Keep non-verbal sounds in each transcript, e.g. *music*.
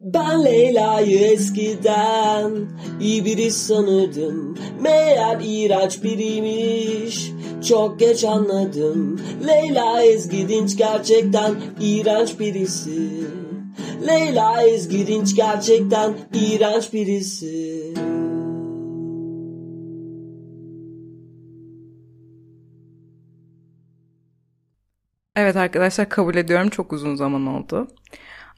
Ben Leyla'yı eskiden iyi biri sanırdım. Meğer iğrenç biriymiş. Çok geç anladım. Leyla Ezgidinç gerçekten iğrenç birisi. Leyla Ezgidinç gerçekten iğrenç birisi. Evet arkadaşlar kabul ediyorum. Çok uzun zaman oldu.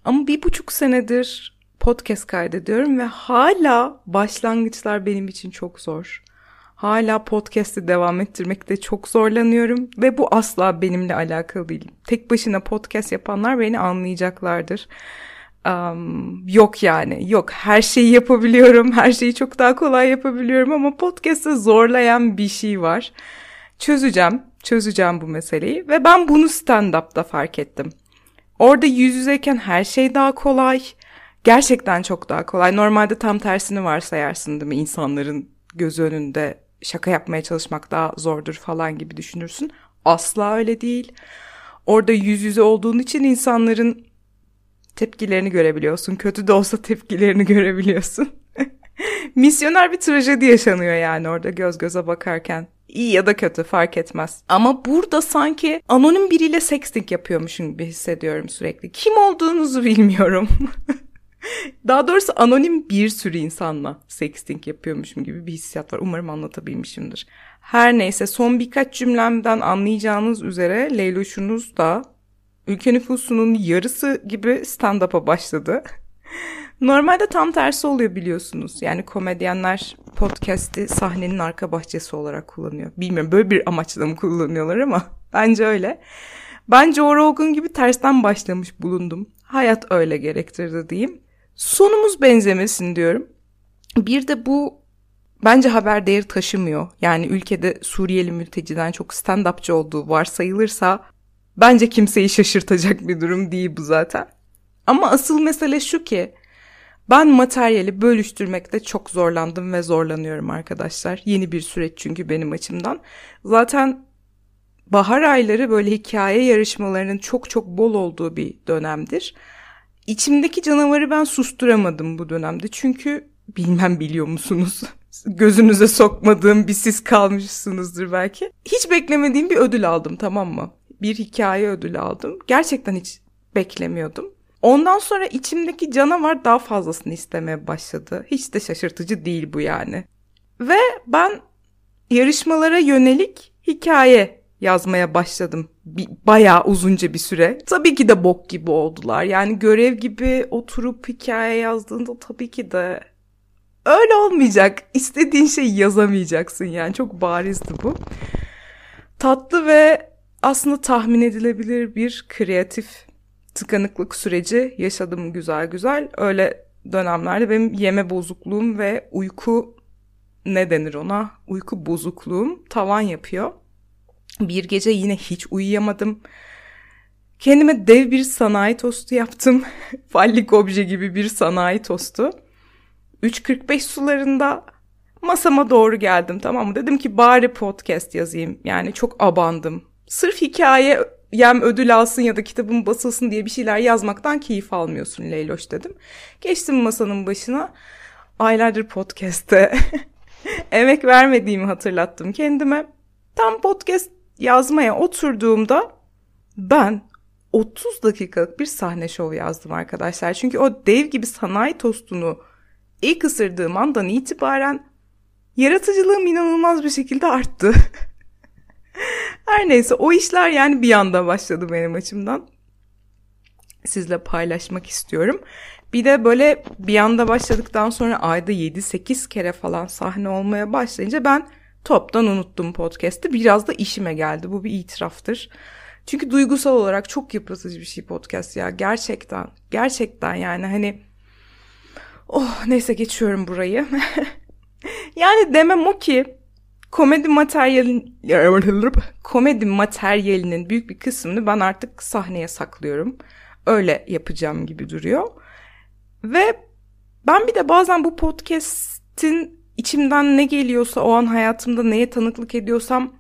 Ama bir buçuk senedir podcast kaydediyorum ve hala başlangıçlar benim için çok zor. Hala podcast'i devam ettirmekte çok zorlanıyorum ve bu asla benimle alakalı değil. Tek başına podcast yapanlar beni anlayacaklardır. Um, yok yani yok her şeyi yapabiliyorum her şeyi çok daha kolay yapabiliyorum ama podcast'ı zorlayan bir şey var. Çözeceğim çözeceğim bu meseleyi ve ben bunu stand-up'ta fark ettim. Orada yüz yüzeyken her şey daha kolay. Gerçekten çok daha kolay. Normalde tam tersini varsayarsın değil mi? İnsanların göz önünde şaka yapmaya çalışmak daha zordur falan gibi düşünürsün. Asla öyle değil. Orada yüz yüze olduğun için insanların tepkilerini görebiliyorsun. Kötü de olsa tepkilerini *laughs* görebiliyorsun. *laughs* Misyoner bir trajedi yaşanıyor yani orada göz göze bakarken. İyi ya da kötü fark etmez. Ama burada sanki anonim biriyle sexting yapıyormuşum gibi hissediyorum sürekli. Kim olduğunuzu bilmiyorum. *laughs* Daha doğrusu anonim bir sürü insanla sexting yapıyormuşum gibi bir hissiyat var. Umarım anlatabilmişimdir. Her neyse son birkaç cümlemden anlayacağınız üzere Leyloş'unuz da ülke nüfusunun yarısı gibi stand-up'a başladı. *laughs* Normalde tam tersi oluyor biliyorsunuz. Yani komedyenler podcast'i sahnenin arka bahçesi olarak kullanıyor. Bilmiyorum böyle bir amaçla mı kullanıyorlar ama *laughs* bence öyle. Ben Joe Rogan gibi tersten başlamış bulundum. Hayat öyle gerektirdi diyeyim. Sonumuz benzemesin diyorum. Bir de bu bence haber değeri taşımıyor. Yani ülkede Suriyeli mülteciden çok stand-upçı olduğu varsayılırsa bence kimseyi şaşırtacak bir durum değil bu zaten. Ama asıl mesele şu ki ben materyali bölüştürmekte çok zorlandım ve zorlanıyorum arkadaşlar. Yeni bir süreç çünkü benim açımdan. Zaten bahar ayları böyle hikaye yarışmalarının çok çok bol olduğu bir dönemdir. İçimdeki canavarı ben susturamadım bu dönemde. Çünkü bilmem biliyor musunuz? *laughs* Gözünüze sokmadığım bir siz kalmışsınızdır belki. Hiç beklemediğim bir ödül aldım tamam mı? Bir hikaye ödülü aldım. Gerçekten hiç beklemiyordum. Ondan sonra içimdeki canavar daha fazlasını istemeye başladı. Hiç de şaşırtıcı değil bu yani. Ve ben yarışmalara yönelik hikaye yazmaya başladım. Bir, bayağı uzunca bir süre. Tabii ki de bok gibi oldular. Yani görev gibi oturup hikaye yazdığında tabii ki de öyle olmayacak. İstediğin şeyi yazamayacaksın yani. Çok barizdi bu. Tatlı ve aslında tahmin edilebilir bir kreatif tıkanıklık süreci yaşadım güzel güzel. Öyle dönemlerde benim yeme bozukluğum ve uyku ne denir ona? Uyku bozukluğum tavan yapıyor. Bir gece yine hiç uyuyamadım. Kendime dev bir sanayi tostu yaptım. *laughs* Fallik obje gibi bir sanayi tostu. 3.45 sularında masama doğru geldim tamam mı? Dedim ki bari podcast yazayım. Yani çok abandım. Sırf hikaye yem ödül alsın ya da kitabım basılsın diye bir şeyler yazmaktan keyif almıyorsun Leyloş dedim. Geçtim masanın başına. Aylardır podcast'te *laughs* emek vermediğimi hatırlattım kendime. Tam podcast yazmaya oturduğumda ben 30 dakikalık bir sahne şov yazdım arkadaşlar. Çünkü o dev gibi sanayi tostunu ilk ısırdığım andan itibaren yaratıcılığım inanılmaz bir şekilde arttı. *laughs* Her neyse o işler yani bir anda başladı benim açımdan. Sizle paylaşmak istiyorum. Bir de böyle bir anda başladıktan sonra ayda 7-8 kere falan sahne olmaya başlayınca ben toptan unuttum podcast'i. Biraz da işime geldi. Bu bir itiraftır. Çünkü duygusal olarak çok yıpratıcı bir şey podcast ya. Gerçekten. Gerçekten yani hani Oh neyse geçiyorum burayı. *laughs* yani demem o ki komedi materyalin komedi materyalinin büyük bir kısmını ben artık sahneye saklıyorum. Öyle yapacağım gibi duruyor. Ve ben bir de bazen bu podcast'in içimden ne geliyorsa o an hayatımda neye tanıklık ediyorsam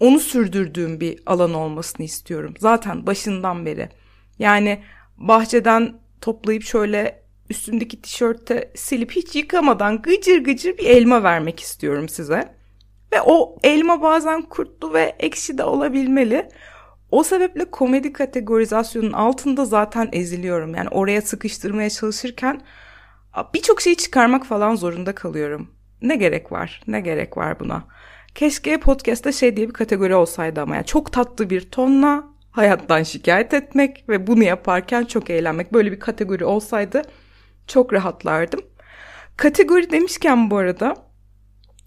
onu sürdürdüğüm bir alan olmasını istiyorum. Zaten başından beri. Yani bahçeden toplayıp şöyle üstündeki tişörte silip hiç yıkamadan gıcır gıcır bir elma vermek istiyorum size. Ve o elma bazen kurtlu ve ekşi de olabilmeli. O sebeple komedi kategorizasyonun altında zaten eziliyorum. Yani oraya sıkıştırmaya çalışırken birçok şeyi çıkarmak falan zorunda kalıyorum. Ne gerek var? Ne gerek var buna? Keşke podcast'te şey diye bir kategori olsaydı ama yani çok tatlı bir tonla hayattan şikayet etmek ve bunu yaparken çok eğlenmek. Böyle bir kategori olsaydı çok rahatlardım. Kategori demişken bu arada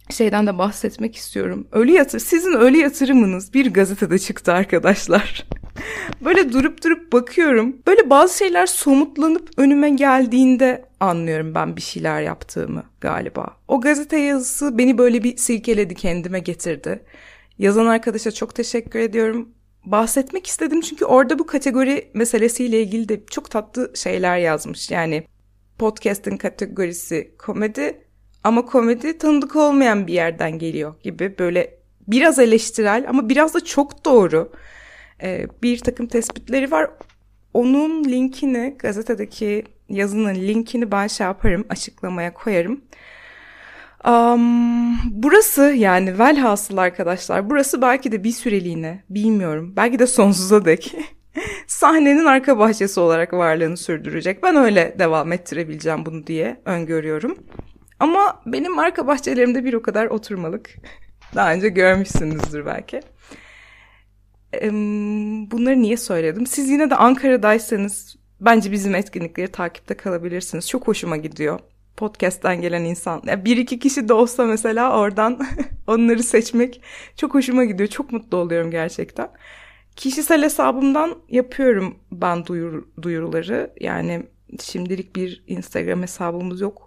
şeyden de bahsetmek istiyorum. Ölü yatır, sizin ölü yatırımınız bir gazetede çıktı arkadaşlar. *laughs* Böyle durup durup bakıyorum. Böyle bazı şeyler somutlanıp önüme geldiğinde anlıyorum ben bir şeyler yaptığımı galiba. O gazete yazısı beni böyle bir silkeledi, kendime getirdi. Yazan arkadaşa çok teşekkür ediyorum. Bahsetmek istedim çünkü orada bu kategori meselesiyle ilgili de çok tatlı şeyler yazmış. Yani podcast'in kategorisi komedi ama komedi tanıdık olmayan bir yerden geliyor gibi böyle biraz eleştirel ama biraz da çok doğru e, bir takım tespitleri var. Onun linkini gazetedeki yazının linkini ben şey yaparım açıklamaya koyarım. Um, burası yani velhasıl arkadaşlar burası belki de bir süreliğine bilmiyorum belki de sonsuza dek *laughs* sahnenin arka bahçesi olarak varlığını sürdürecek. Ben öyle devam ettirebileceğim bunu diye öngörüyorum. Ama benim arka bahçelerimde bir o kadar oturmalık. *laughs* Daha önce görmüşsünüzdür belki. Bunları niye söyledim? Siz yine de Ankara'daysanız bence bizim etkinlikleri takipte kalabilirsiniz. Çok hoşuma gidiyor. Podcast'ten gelen insan. Ya bir iki kişi de olsa mesela oradan *laughs* onları seçmek çok hoşuma gidiyor. Çok mutlu oluyorum gerçekten. Kişisel hesabımdan yapıyorum ben duyur, duyuruları. Yani şimdilik bir Instagram hesabımız yok.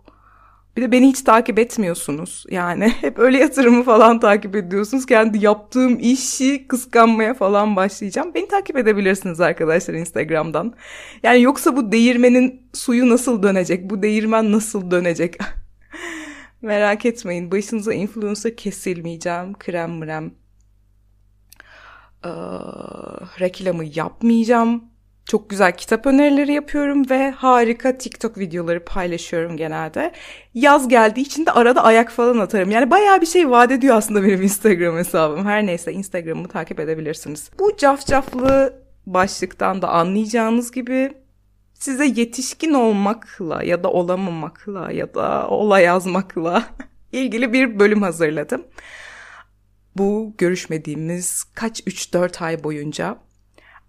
Bir de beni hiç takip etmiyorsunuz. Yani *laughs* hep öyle yatırımı falan takip ediyorsunuz. Kendi yaptığım işi kıskanmaya falan başlayacağım. Beni takip edebilirsiniz arkadaşlar Instagram'dan. Yani yoksa bu değirmenin suyu nasıl dönecek? Bu değirmen nasıl dönecek? *laughs* Merak etmeyin. Başınıza influencer kesilmeyeceğim. Krem mrem. Ee, reklamı yapmayacağım çok güzel kitap önerileri yapıyorum ve harika TikTok videoları paylaşıyorum genelde. Yaz geldiği için de arada ayak falan atarım. Yani bayağı bir şey vaat ediyor aslında benim Instagram hesabım. Her neyse Instagram'ımı takip edebilirsiniz. Bu cafcaflı başlıktan da anlayacağınız gibi size yetişkin olmakla ya da olamamakla ya da ola yazmakla *laughs* ilgili bir bölüm hazırladım. Bu görüşmediğimiz kaç 3-4 ay boyunca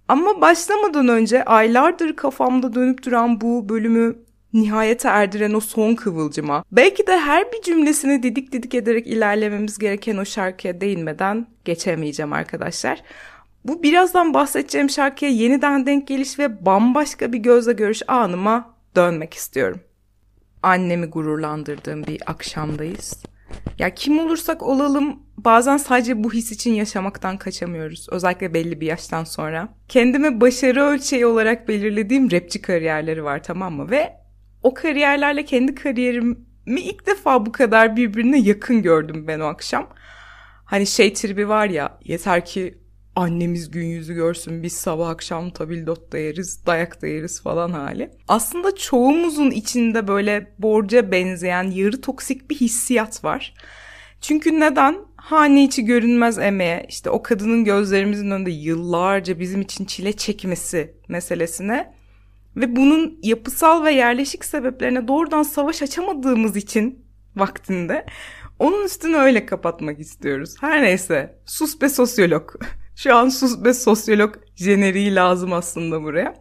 ama başlamadan önce aylardır kafamda dönüp duran bu bölümü nihayete erdiren o son kıvılcıma, belki de her bir cümlesini didik didik ederek ilerlememiz gereken o şarkıya değinmeden geçemeyeceğim arkadaşlar. Bu birazdan bahsedeceğim şarkıya yeniden denk geliş ve bambaşka bir gözle görüş anıma dönmek istiyorum. Annemi gururlandırdığım bir akşamdayız. Ya kim olursak olalım bazen sadece bu his için yaşamaktan kaçamıyoruz. Özellikle belli bir yaştan sonra. Kendime başarı ölçeği olarak belirlediğim rapçi kariyerleri var tamam mı? Ve o kariyerlerle kendi kariyerimi ilk defa bu kadar birbirine yakın gördüm ben o akşam. Hani şey tribi var ya yeter ki annemiz gün yüzü görsün biz sabah akşam tabildot da yeriz dayak da yeriz falan hali. Aslında çoğumuzun içinde böyle borca benzeyen yarı toksik bir hissiyat var. Çünkü neden? Hane içi görünmez emeğe, işte o kadının gözlerimizin önünde yıllarca bizim için çile çekmesi meselesine ve bunun yapısal ve yerleşik sebeplerine doğrudan savaş açamadığımız için vaktinde onun üstünü öyle kapatmak istiyoruz. Her neyse, sus be sosyolog. *laughs* Şu an sus be sosyolog jeneriği lazım aslında buraya.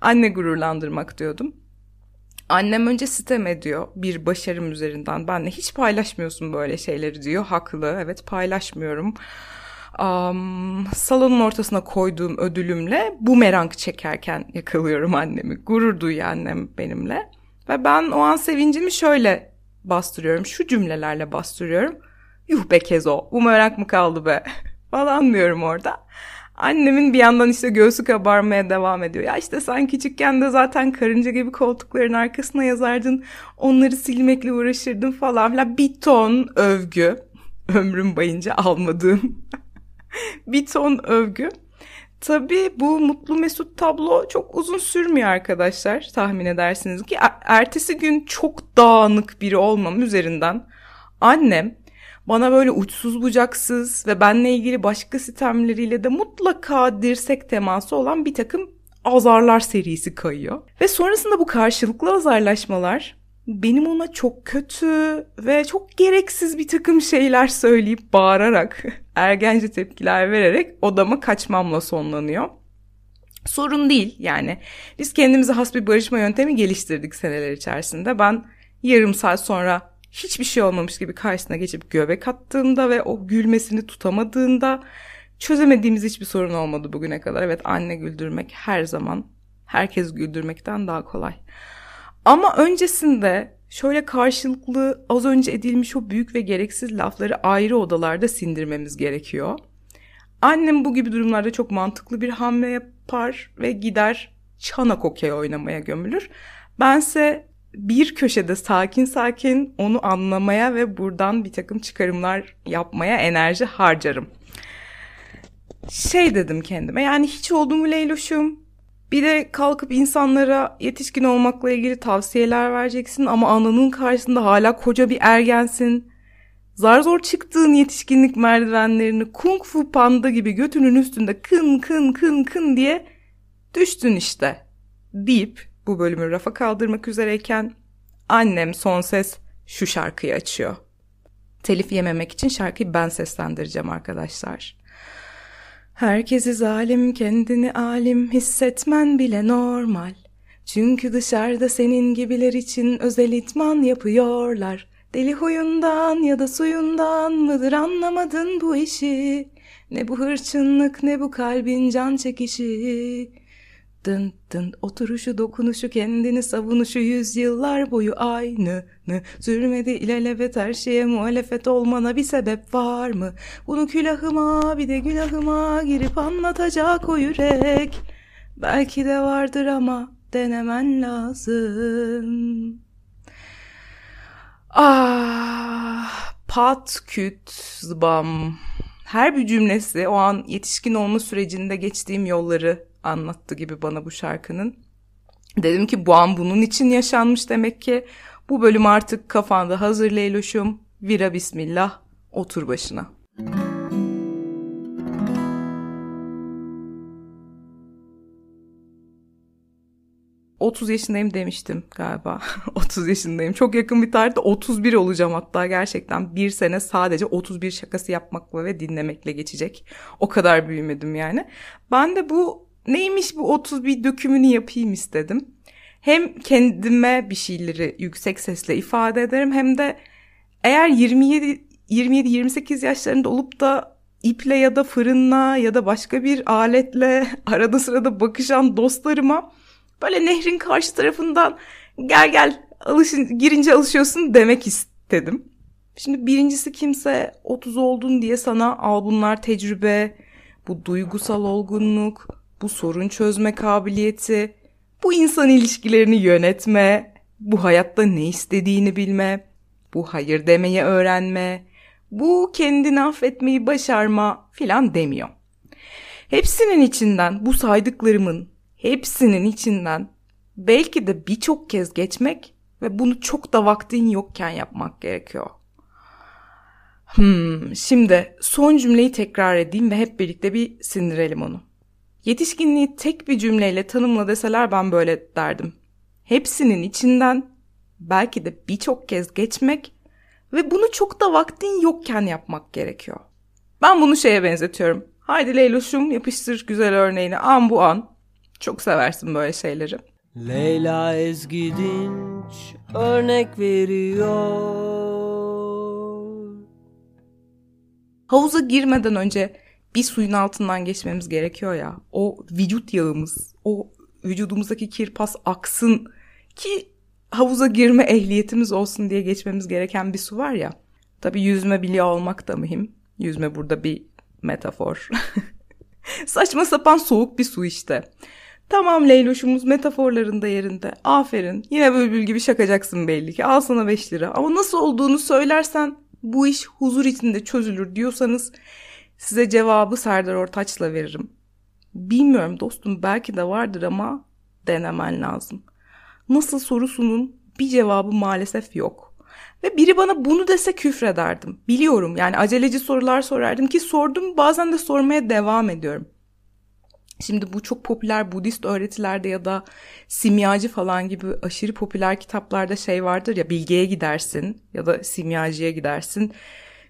Anne gururlandırmak diyordum. Annem önce sitem ediyor bir başarım üzerinden. Benle hiç paylaşmıyorsun böyle şeyleri diyor. Haklı evet paylaşmıyorum. Um, salonun ortasına koyduğum ödülümle bumerang çekerken yakalıyorum annemi. Gurur duyuyor annem benimle. Ve ben o an sevincimi şöyle bastırıyorum. Şu cümlelerle bastırıyorum. Yuh be Kezo bumerang mı kaldı be falan diyorum orada. Annemin bir yandan işte göğsü kabarmaya devam ediyor. Ya işte sen küçükken de zaten karınca gibi koltukların arkasına yazardın. Onları silmekle uğraşırdın falan filan. Bir ton övgü. *laughs* Ömrüm boyunca almadığım *laughs* bir ton övgü. Tabii bu mutlu mesut tablo çok uzun sürmüyor arkadaşlar. Tahmin edersiniz ki ertesi gün çok dağınık biri olmam üzerinden annem bana böyle uçsuz bucaksız ve benle ilgili başka sistemleriyle de mutlaka dirsek teması olan bir takım azarlar serisi kayıyor. Ve sonrasında bu karşılıklı azarlaşmalar benim ona çok kötü ve çok gereksiz bir takım şeyler söyleyip bağırarak, *laughs* ergence tepkiler vererek odama kaçmamla sonlanıyor. Sorun değil yani. Biz kendimize has bir barışma yöntemi geliştirdik seneler içerisinde. Ben yarım saat sonra hiçbir şey olmamış gibi karşısına geçip göbek attığımda ve o gülmesini tutamadığında çözemediğimiz hiçbir sorun olmadı bugüne kadar. Evet anne güldürmek her zaman herkes güldürmekten daha kolay. Ama öncesinde şöyle karşılıklı az önce edilmiş o büyük ve gereksiz lafları ayrı odalarda sindirmemiz gerekiyor. Annem bu gibi durumlarda çok mantıklı bir hamle yapar ve gider çanak okey oynamaya gömülür. Bense bir köşede sakin sakin onu anlamaya ve buradan bir takım çıkarımlar yapmaya enerji harcarım. Şey dedim kendime yani hiç oldu mu Leyloş'um bir de kalkıp insanlara yetişkin olmakla ilgili tavsiyeler vereceksin ama ananın karşısında hala koca bir ergensin. Zar zor çıktığın yetişkinlik merdivenlerini kung fu panda gibi götünün üstünde kın kın kın kın diye düştün işte deyip bu bölümü rafa kaldırmak üzereyken annem son ses şu şarkıyı açıyor. Telif yememek için şarkıyı ben seslendireceğim arkadaşlar. Herkesi zalim kendini alim hissetmen bile normal. Çünkü dışarıda senin gibiler için özel itman yapıyorlar. Deli huyundan ya da suyundan mıdır anlamadın bu işi. Ne bu hırçınlık ne bu kalbin can çekişi. Dın dın oturuşu dokunuşu kendini savunuşu yüzyıllar boyu aynı mı? Sürmedi ilelebet her şeye muhalefet olmana bir sebep var mı? Bunu külahıma bir de günahıma girip anlatacak o yürek. Belki de vardır ama denemen lazım. Ah pat küt zbam. Her bir cümlesi o an yetişkin olma sürecinde geçtiğim yolları anlattı gibi bana bu şarkının. Dedim ki bu an bunun için yaşanmış demek ki. Bu bölüm artık kafanda hazır Leyloş'um. Vira bismillah otur başına. Müzik 30 yaşındayım demiştim galiba. *laughs* 30 yaşındayım. Çok yakın bir tarihte 31 olacağım hatta gerçekten. Bir sene sadece 31 şakası yapmakla ve dinlemekle geçecek. O kadar büyümedim yani. Ben de bu neymiş bu 31 dökümünü yapayım istedim. Hem kendime bir şeyleri yüksek sesle ifade ederim hem de eğer 27 27-28 yaşlarında olup da iple ya da fırınla ya da başka bir aletle *laughs* arada sırada bakışan dostlarıma böyle nehrin karşı tarafından gel gel alışın, girince alışıyorsun demek istedim. Şimdi birincisi kimse 30 oldun diye sana al bunlar tecrübe, bu duygusal olgunluk, bu sorun çözme kabiliyeti, bu insan ilişkilerini yönetme, bu hayatta ne istediğini bilme, bu hayır demeyi öğrenme, bu kendini affetmeyi başarma filan demiyor. Hepsinin içinden bu saydıklarımın hepsinin içinden belki de birçok kez geçmek ve bunu çok da vaktin yokken yapmak gerekiyor. Hmm, şimdi son cümleyi tekrar edeyim ve hep birlikte bir sindirelim onu. Yetişkinliği tek bir cümleyle tanımla deseler ben böyle derdim. Hepsinin içinden belki de birçok kez geçmek ve bunu çok da vaktin yokken yapmak gerekiyor. Ben bunu şeye benzetiyorum. Haydi Leyloş'um yapıştır güzel örneğini an bu an. Çok seversin böyle şeyleri. Leyla Ezgi Dinç örnek veriyor. Havuza girmeden önce bir suyun altından geçmemiz gerekiyor ya. O vücut yağımız, o vücudumuzdaki kirpas aksın ki havuza girme ehliyetimiz olsun diye geçmemiz gereken bir su var ya. Tabii yüzme biliyor olmak da mühim. Yüzme burada bir metafor. *laughs* Saçma sapan soğuk bir su işte. Tamam Leyloş'umuz metaforlarında yerinde. Aferin. Yine bülbül gibi şakacaksın belli ki. Al sana 5 lira. Ama nasıl olduğunu söylersen bu iş huzur içinde çözülür diyorsanız size cevabı Serdar Ortaç'la veririm. Bilmiyorum dostum belki de vardır ama denemen lazım. Nasıl sorusunun bir cevabı maalesef yok. Ve biri bana bunu dese küfrederdim. Biliyorum yani aceleci sorular sorardım ki sordum bazen de sormaya devam ediyorum. Şimdi bu çok popüler Budist öğretilerde ya da simyacı falan gibi aşırı popüler kitaplarda şey vardır ya bilgeye gidersin ya da simyacıya gidersin.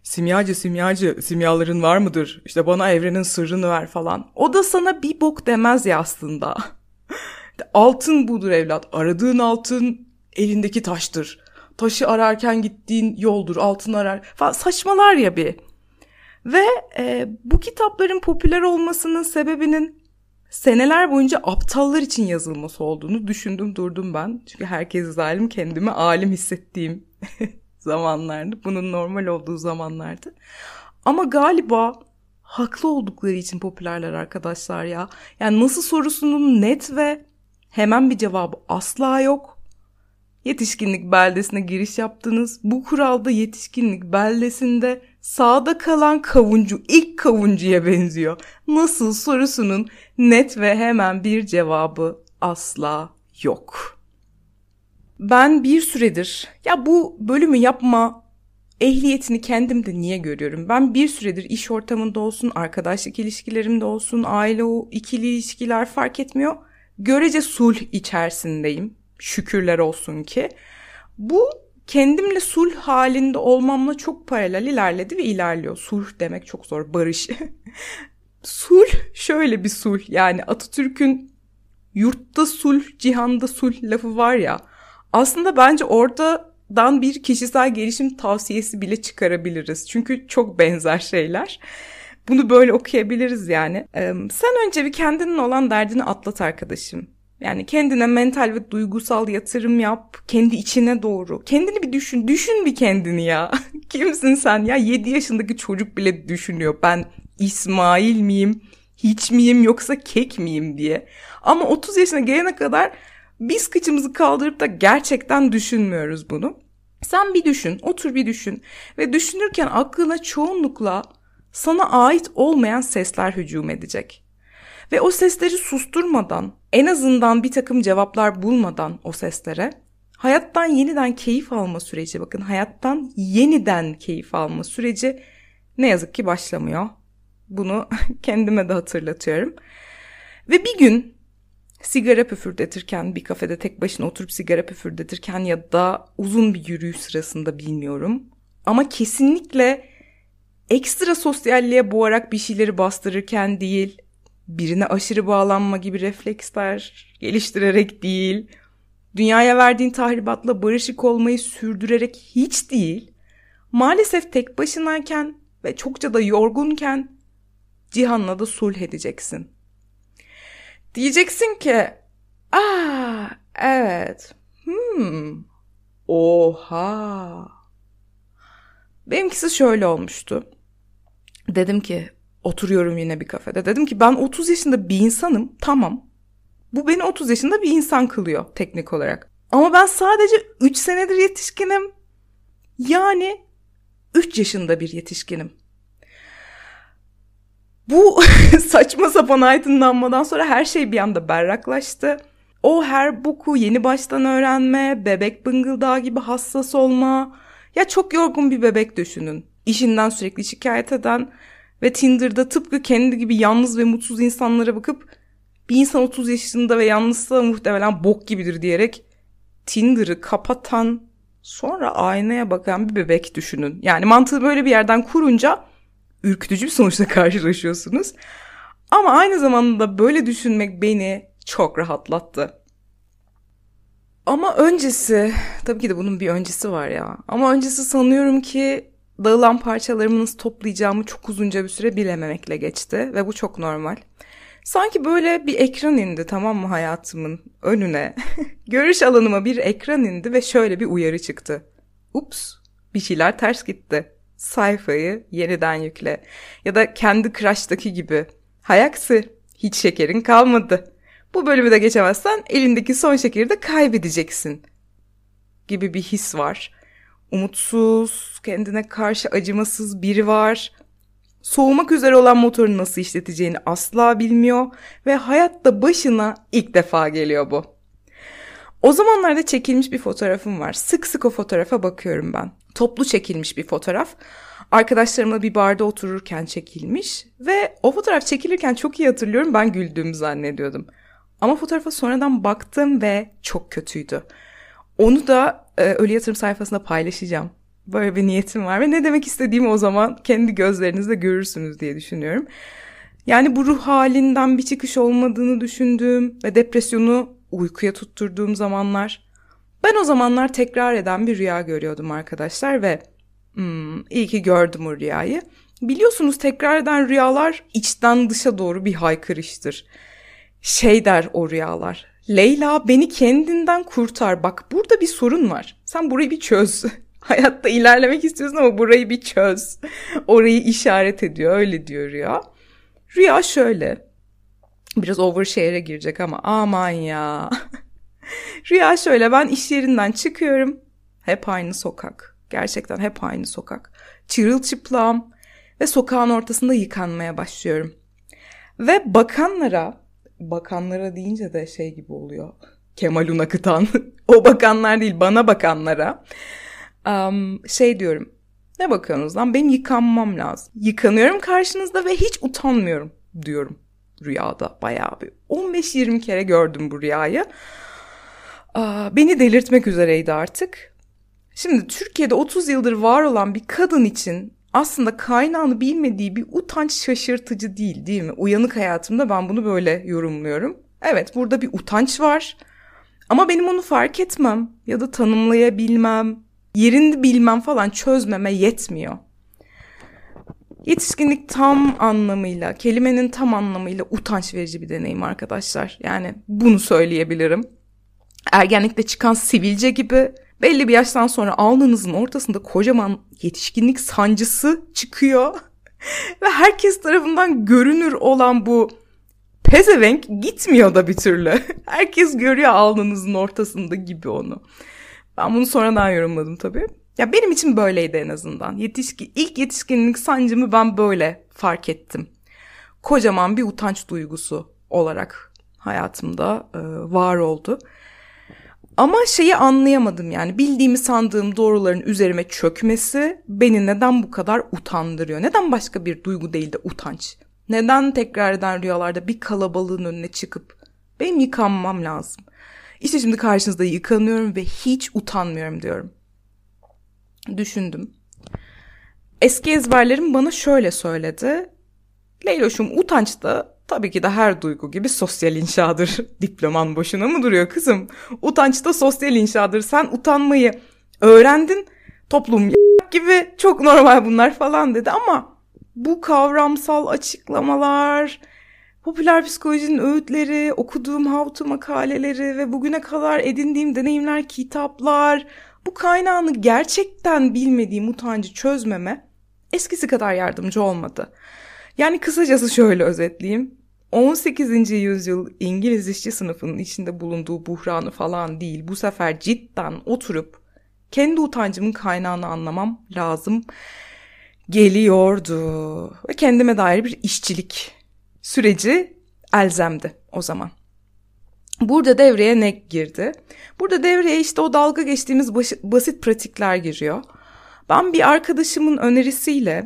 Simyacı simyacı simyaların var mıdır? İşte bana evrenin sırrını ver falan. O da sana bir bok demez ya aslında. *laughs* altın budur evlat. Aradığın altın elindeki taştır. Taşı ararken gittiğin yoldur. Altın arar falan saçmalar ya bir. Ve e, bu kitapların popüler olmasının sebebinin seneler boyunca aptallar için yazılması olduğunu düşündüm durdum ben. Çünkü herkes zalim kendimi alim hissettiğim *laughs* zamanlardı. Bunun normal olduğu zamanlardı. Ama galiba haklı oldukları için popülerler arkadaşlar ya. Yani nasıl sorusunun net ve hemen bir cevabı asla yok. Yetişkinlik beldesine giriş yaptınız. Bu kuralda yetişkinlik beldesinde sağda kalan kavuncu ilk kavuncuya benziyor. Nasıl sorusunun net ve hemen bir cevabı asla yok. Ben bir süredir ya bu bölümü yapma ehliyetini kendimde niye görüyorum? Ben bir süredir iş ortamında olsun, arkadaşlık ilişkilerimde olsun, aile o ikili ilişkiler fark etmiyor. Görece sulh içerisindeyim. Şükürler olsun ki. Bu kendimle sulh halinde olmamla çok paralel ilerledi ve ilerliyor. Sulh demek çok zor. Barış. *laughs* sulh şöyle bir sulh. Yani Atatürk'ün yurtta sulh, cihanda sulh lafı var ya. Aslında bence oradan bir kişisel gelişim tavsiyesi bile çıkarabiliriz. Çünkü çok benzer şeyler. Bunu böyle okuyabiliriz yani. Ee, sen önce bir kendinin olan derdini atlat arkadaşım. Yani kendine mental ve duygusal yatırım yap. Kendi içine doğru. Kendini bir düşün. Düşün bir kendini ya. *laughs* Kimsin sen ya? 7 yaşındaki çocuk bile düşünüyor. Ben İsmail miyim? Hiç miyim yoksa kek miyim diye. Ama 30 yaşına gelene kadar biz kıçımızı kaldırıp da gerçekten düşünmüyoruz bunu. Sen bir düşün, otur bir düşün ve düşünürken aklına çoğunlukla sana ait olmayan sesler hücum edecek. Ve o sesleri susturmadan, en azından bir takım cevaplar bulmadan o seslere hayattan yeniden keyif alma süreci bakın hayattan yeniden keyif alma süreci ne yazık ki başlamıyor. Bunu *laughs* kendime de hatırlatıyorum. Ve bir gün sigara püfürdetirken bir kafede tek başına oturup sigara püfürdetirken ya da uzun bir yürüyüş sırasında bilmiyorum. Ama kesinlikle ekstra sosyalliğe boğarak bir şeyleri bastırırken değil, birine aşırı bağlanma gibi refleksler geliştirerek değil, dünyaya verdiğin tahribatla barışık olmayı sürdürerek hiç değil, maalesef tek başınayken ve çokça da yorgunken Cihan'la da sulh edeceksin. Diyeceksin ki, aa evet, hmm, oha. Benimkisi şöyle olmuştu. Dedim ki oturuyorum yine bir kafede. Dedim ki ben 30 yaşında bir insanım tamam. Bu beni 30 yaşında bir insan kılıyor teknik olarak. Ama ben sadece 3 senedir yetişkinim. Yani 3 yaşında bir yetişkinim. Bu *laughs* saçma sapan aydınlanmadan sonra her şey bir anda berraklaştı. O her boku yeni baştan öğrenme, bebek bıngıldağı gibi hassas olma. Ya çok yorgun bir bebek düşünün. İşinden sürekli şikayet eden ve Tinder'da tıpkı kendi gibi yalnız ve mutsuz insanlara bakıp bir insan 30 yaşında ve yalnızsa muhtemelen bok gibidir diyerek Tinder'ı kapatan sonra aynaya bakan bir bebek düşünün. Yani mantığı böyle bir yerden kurunca ürkütücü bir sonuçla *laughs* karşılaşıyorsunuz. Ama aynı zamanda böyle düşünmek beni çok rahatlattı. Ama öncesi, tabii ki de bunun bir öncesi var ya. Ama öncesi sanıyorum ki dağılan parçalarımı nasıl toplayacağımı çok uzunca bir süre bilememekle geçti ve bu çok normal. Sanki böyle bir ekran indi tamam mı hayatımın önüne. *laughs* Görüş alanıma bir ekran indi ve şöyle bir uyarı çıktı. Ups bir şeyler ters gitti sayfayı yeniden yükle. Ya da kendi Crush'taki gibi. Hayaksi, hiç şekerin kalmadı. Bu bölümü de geçemezsen elindeki son şekeri de kaybedeceksin. Gibi bir his var. Umutsuz, kendine karşı acımasız biri var. Soğumak üzere olan motoru nasıl işleteceğini asla bilmiyor ve hayatta başına ilk defa geliyor bu. O zamanlarda çekilmiş bir fotoğrafım var. Sık sık o fotoğrafa bakıyorum ben. Toplu çekilmiş bir fotoğraf. Arkadaşlarımla bir barda otururken çekilmiş ve o fotoğraf çekilirken çok iyi hatırlıyorum ben güldüğümü zannediyordum. Ama fotoğrafa sonradan baktım ve çok kötüydü. Onu da e, Ölü Yatırım sayfasında paylaşacağım. Böyle bir niyetim var ve ne demek istediğimi o zaman kendi gözlerinizle görürsünüz diye düşünüyorum. Yani bu ruh halinden bir çıkış olmadığını düşündüğüm ve depresyonu uykuya tutturduğum zamanlar. Ben o zamanlar tekrar eden bir rüya görüyordum arkadaşlar ve hmm, iyi ki gördüm o rüyayı. Biliyorsunuz tekrar eden rüyalar içten dışa doğru bir haykırıştır. Şey der o rüyalar. Leyla beni kendinden kurtar. Bak burada bir sorun var. Sen burayı bir çöz. *laughs* Hayatta ilerlemek istiyorsun ama burayı bir çöz. Orayı işaret ediyor. Öyle diyor rüya. Rüya şöyle. Biraz overshare'e girecek ama aman ya. *laughs* Rüya şöyle ben iş yerinden çıkıyorum. Hep aynı sokak. Gerçekten hep aynı sokak. Çırılçıplağım ve sokağın ortasında yıkanmaya başlıyorum. Ve bakanlara, bakanlara deyince de şey gibi oluyor. Kemal Unakıtan. *laughs* o bakanlar değil bana bakanlara. Um, şey diyorum. Ne bakıyorsunuz lan? Benim yıkanmam lazım. Yıkanıyorum karşınızda ve hiç utanmıyorum diyorum rüyada bayağı bir 15-20 kere gördüm bu rüyayı. Aa, beni delirtmek üzereydi artık. Şimdi Türkiye'de 30 yıldır var olan bir kadın için aslında kaynağını bilmediği bir utanç şaşırtıcı değil değil mi? Uyanık hayatımda ben bunu böyle yorumluyorum. Evet burada bir utanç var ama benim onu fark etmem ya da tanımlayabilmem, yerini bilmem falan çözmeme yetmiyor. Yetişkinlik tam anlamıyla, kelimenin tam anlamıyla utanç verici bir deneyim arkadaşlar. Yani bunu söyleyebilirim. Ergenlikte çıkan sivilce gibi belli bir yaştan sonra alnınızın ortasında kocaman yetişkinlik sancısı çıkıyor. *laughs* Ve herkes tarafından görünür olan bu pezevenk gitmiyor da bir türlü. *laughs* Herkes görüyor alnınızın ortasında gibi onu. Ben bunu sonradan yorumladım tabii. Ya benim için böyleydi en azından. Yetişki, ilk yetişkinlik sancımı ben böyle fark ettim. Kocaman bir utanç duygusu olarak hayatımda e, var oldu. Ama şeyi anlayamadım yani bildiğimi sandığım doğruların üzerime çökmesi beni neden bu kadar utandırıyor? Neden başka bir duygu değil de utanç? Neden tekrar eden rüyalarda bir kalabalığın önüne çıkıp benim yıkanmam lazım? İşte şimdi karşınızda yıkanıyorum ve hiç utanmıyorum diyorum düşündüm. Eski ezberlerim bana şöyle söyledi. Leyloş'um utanç da tabii ki de her duygu gibi sosyal inşadır. *laughs* Diploman boşuna mı duruyor kızım? Utanç da sosyal inşadır. Sen utanmayı öğrendin. Toplum gibi çok normal bunlar falan dedi ama bu kavramsal açıklamalar, popüler psikolojinin öğütleri, okuduğum how makaleleri ve bugüne kadar edindiğim deneyimler, kitaplar, bu kaynağını gerçekten bilmediğim utancı çözmeme eskisi kadar yardımcı olmadı. Yani kısacası şöyle özetleyeyim. 18. yüzyıl İngiliz işçi sınıfının içinde bulunduğu buhranı falan değil. Bu sefer cidden oturup kendi utancımın kaynağını anlamam lazım geliyordu. Ve kendime dair bir işçilik süreci elzemdi o zaman. Burada devreye ne girdi? Burada devreye işte o dalga geçtiğimiz basit pratikler giriyor. Ben bir arkadaşımın önerisiyle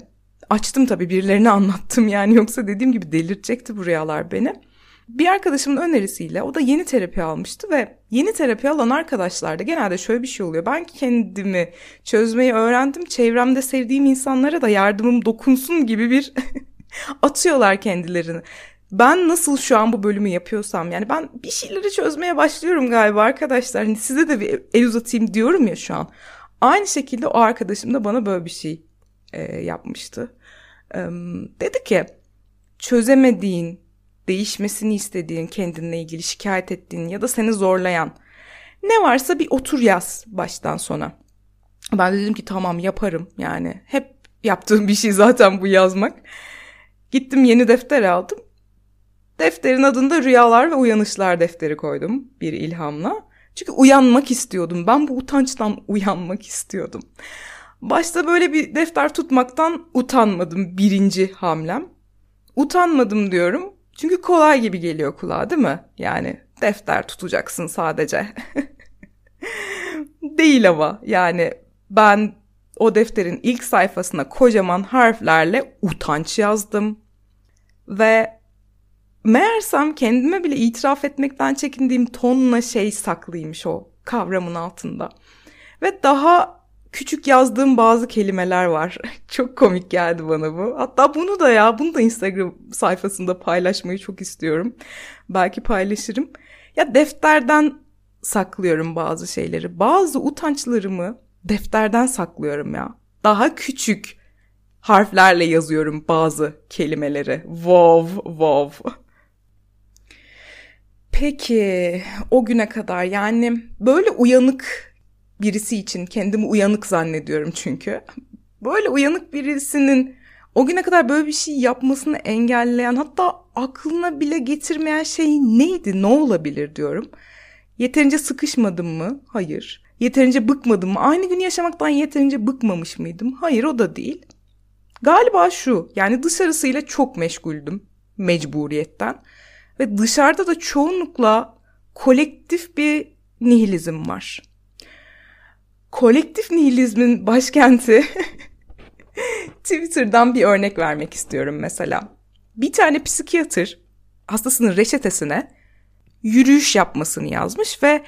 açtım tabii birilerine *laughs* anlattım yani yoksa dediğim gibi delirtecekti bu rüyalar beni. Bir arkadaşımın önerisiyle o da yeni terapi almıştı ve yeni terapi alan arkadaşlarda genelde şöyle bir şey oluyor. Ben kendimi çözmeyi öğrendim. Çevremde sevdiğim insanlara da yardımım dokunsun gibi bir *laughs* atıyorlar kendilerini ben nasıl şu an bu bölümü yapıyorsam yani ben bir şeyleri çözmeye başlıyorum galiba arkadaşlar. Hani size de bir el uzatayım diyorum ya şu an. Aynı şekilde o arkadaşım da bana böyle bir şey e, yapmıştı. E, dedi ki çözemediğin, değişmesini istediğin, kendinle ilgili şikayet ettiğin ya da seni zorlayan ne varsa bir otur yaz baştan sona. Ben de dedim ki tamam yaparım yani hep yaptığım bir şey zaten bu yazmak. Gittim yeni defter aldım Defterin adında Rüyalar ve Uyanışlar defteri koydum bir ilhamla. Çünkü uyanmak istiyordum. Ben bu utançtan uyanmak istiyordum. Başta böyle bir defter tutmaktan utanmadım birinci hamlem. Utanmadım diyorum çünkü kolay gibi geliyor kulağa değil mi? Yani defter tutacaksın sadece. *laughs* Değil ama yani ben o defterin ilk sayfasına kocaman harflerle utanç yazdım. Ve meğersem kendime bile itiraf etmekten çekindiğim tonla şey saklıymış o kavramın altında. Ve daha küçük yazdığım bazı kelimeler var. *laughs* çok komik geldi bana bu. Hatta bunu da ya bunu da Instagram sayfasında paylaşmayı çok istiyorum. Belki paylaşırım. Ya defterden saklıyorum bazı şeyleri. Bazı utançlarımı defterden saklıyorum ya. Daha küçük harflerle yazıyorum bazı kelimeleri. Wow, wow. Peki o güne kadar yani böyle uyanık birisi için kendimi uyanık zannediyorum çünkü. Böyle uyanık birisinin o güne kadar böyle bir şey yapmasını engelleyen hatta aklına bile getirmeyen şey neydi ne olabilir diyorum. Yeterince sıkışmadım mı? Hayır. Yeterince bıkmadım mı? Aynı günü yaşamaktan yeterince bıkmamış mıydım? Hayır o da değil. Galiba şu yani dışarısıyla çok meşguldüm mecburiyetten. Ve dışarıda da çoğunlukla kolektif bir nihilizm var. Kolektif nihilizmin başkenti *laughs* Twitter'dan bir örnek vermek istiyorum mesela. Bir tane psikiyatır hastasının reçetesine yürüyüş yapmasını yazmış ve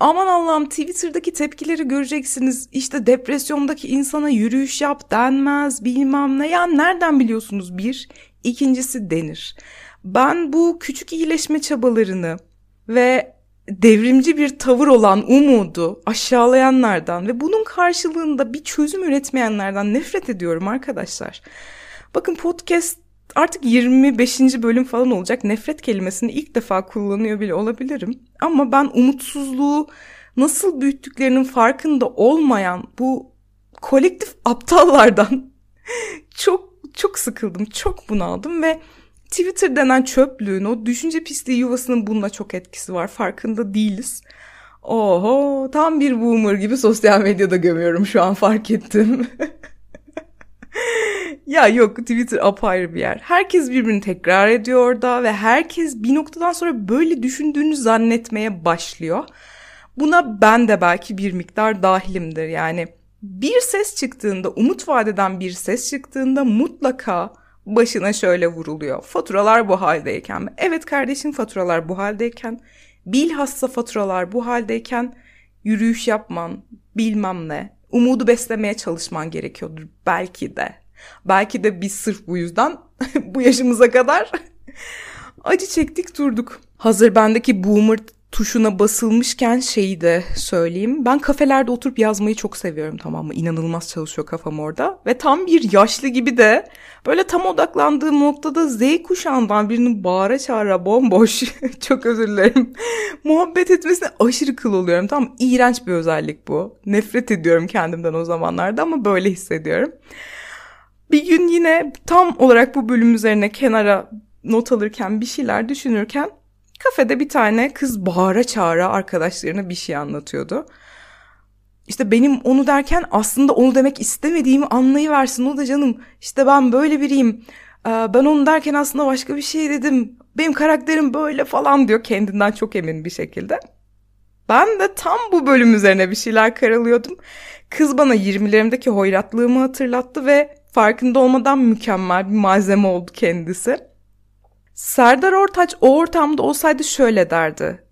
aman Allah'ım Twitter'daki tepkileri göreceksiniz. İşte depresyondaki insana yürüyüş yap denmez bilmem ne. Ya nereden biliyorsunuz bir? İkincisi denir. Ben bu küçük iyileşme çabalarını ve devrimci bir tavır olan umudu aşağılayanlardan ve bunun karşılığında bir çözüm üretmeyenlerden nefret ediyorum arkadaşlar. Bakın podcast artık 25. bölüm falan olacak. Nefret kelimesini ilk defa kullanıyor bile olabilirim. Ama ben umutsuzluğu nasıl büyüttüklerinin farkında olmayan bu kolektif aptallardan *laughs* çok çok sıkıldım, çok bunaldım ve Twitter denen çöplüğün, o düşünce pisliği yuvasının bununla çok etkisi var. Farkında değiliz. Oho tam bir boomer gibi sosyal medyada gömüyorum şu an fark ettim. *laughs* ya yok Twitter apayrı bir yer. Herkes birbirini tekrar ediyor orada ve herkes bir noktadan sonra böyle düşündüğünü zannetmeye başlıyor. Buna ben de belki bir miktar dahilimdir. Yani bir ses çıktığında, umut vadeden bir ses çıktığında mutlaka başına şöyle vuruluyor. Faturalar bu haldeyken mi? Evet kardeşim faturalar bu haldeyken. Bilhassa faturalar bu haldeyken yürüyüş yapman, bilmem ne, umudu beslemeye çalışman gerekiyordur belki de. Belki de biz sırf bu yüzden *laughs* bu yaşımıza kadar *laughs* acı çektik durduk. Hazır bendeki boomer tuşuna basılmışken şeyi de söyleyeyim. Ben kafelerde oturup yazmayı çok seviyorum tamam mı? İnanılmaz çalışıyor kafam orada. Ve tam bir yaşlı gibi de böyle tam odaklandığım noktada Z kuşağından birinin bağıra çağıra bomboş *laughs* çok özür dilerim. Muhabbet etmesine aşırı kıl oluyorum. Tam iğrenç bir özellik bu. Nefret ediyorum kendimden o zamanlarda ama böyle hissediyorum. Bir gün yine tam olarak bu bölüm üzerine kenara not alırken bir şeyler düşünürken Kafede bir tane kız bağıra çağıra arkadaşlarına bir şey anlatıyordu. İşte benim onu derken aslında onu demek istemediğimi anlayıversin. O da canım işte ben böyle biriyim. Ee, ben onu derken aslında başka bir şey dedim. Benim karakterim böyle falan diyor kendinden çok emin bir şekilde. Ben de tam bu bölüm üzerine bir şeyler karalıyordum. Kız bana 20'lerimdeki hoyratlığımı hatırlattı ve farkında olmadan mükemmel bir malzeme oldu kendisi. Serdar Ortaç o ortamda olsaydı şöyle derdi.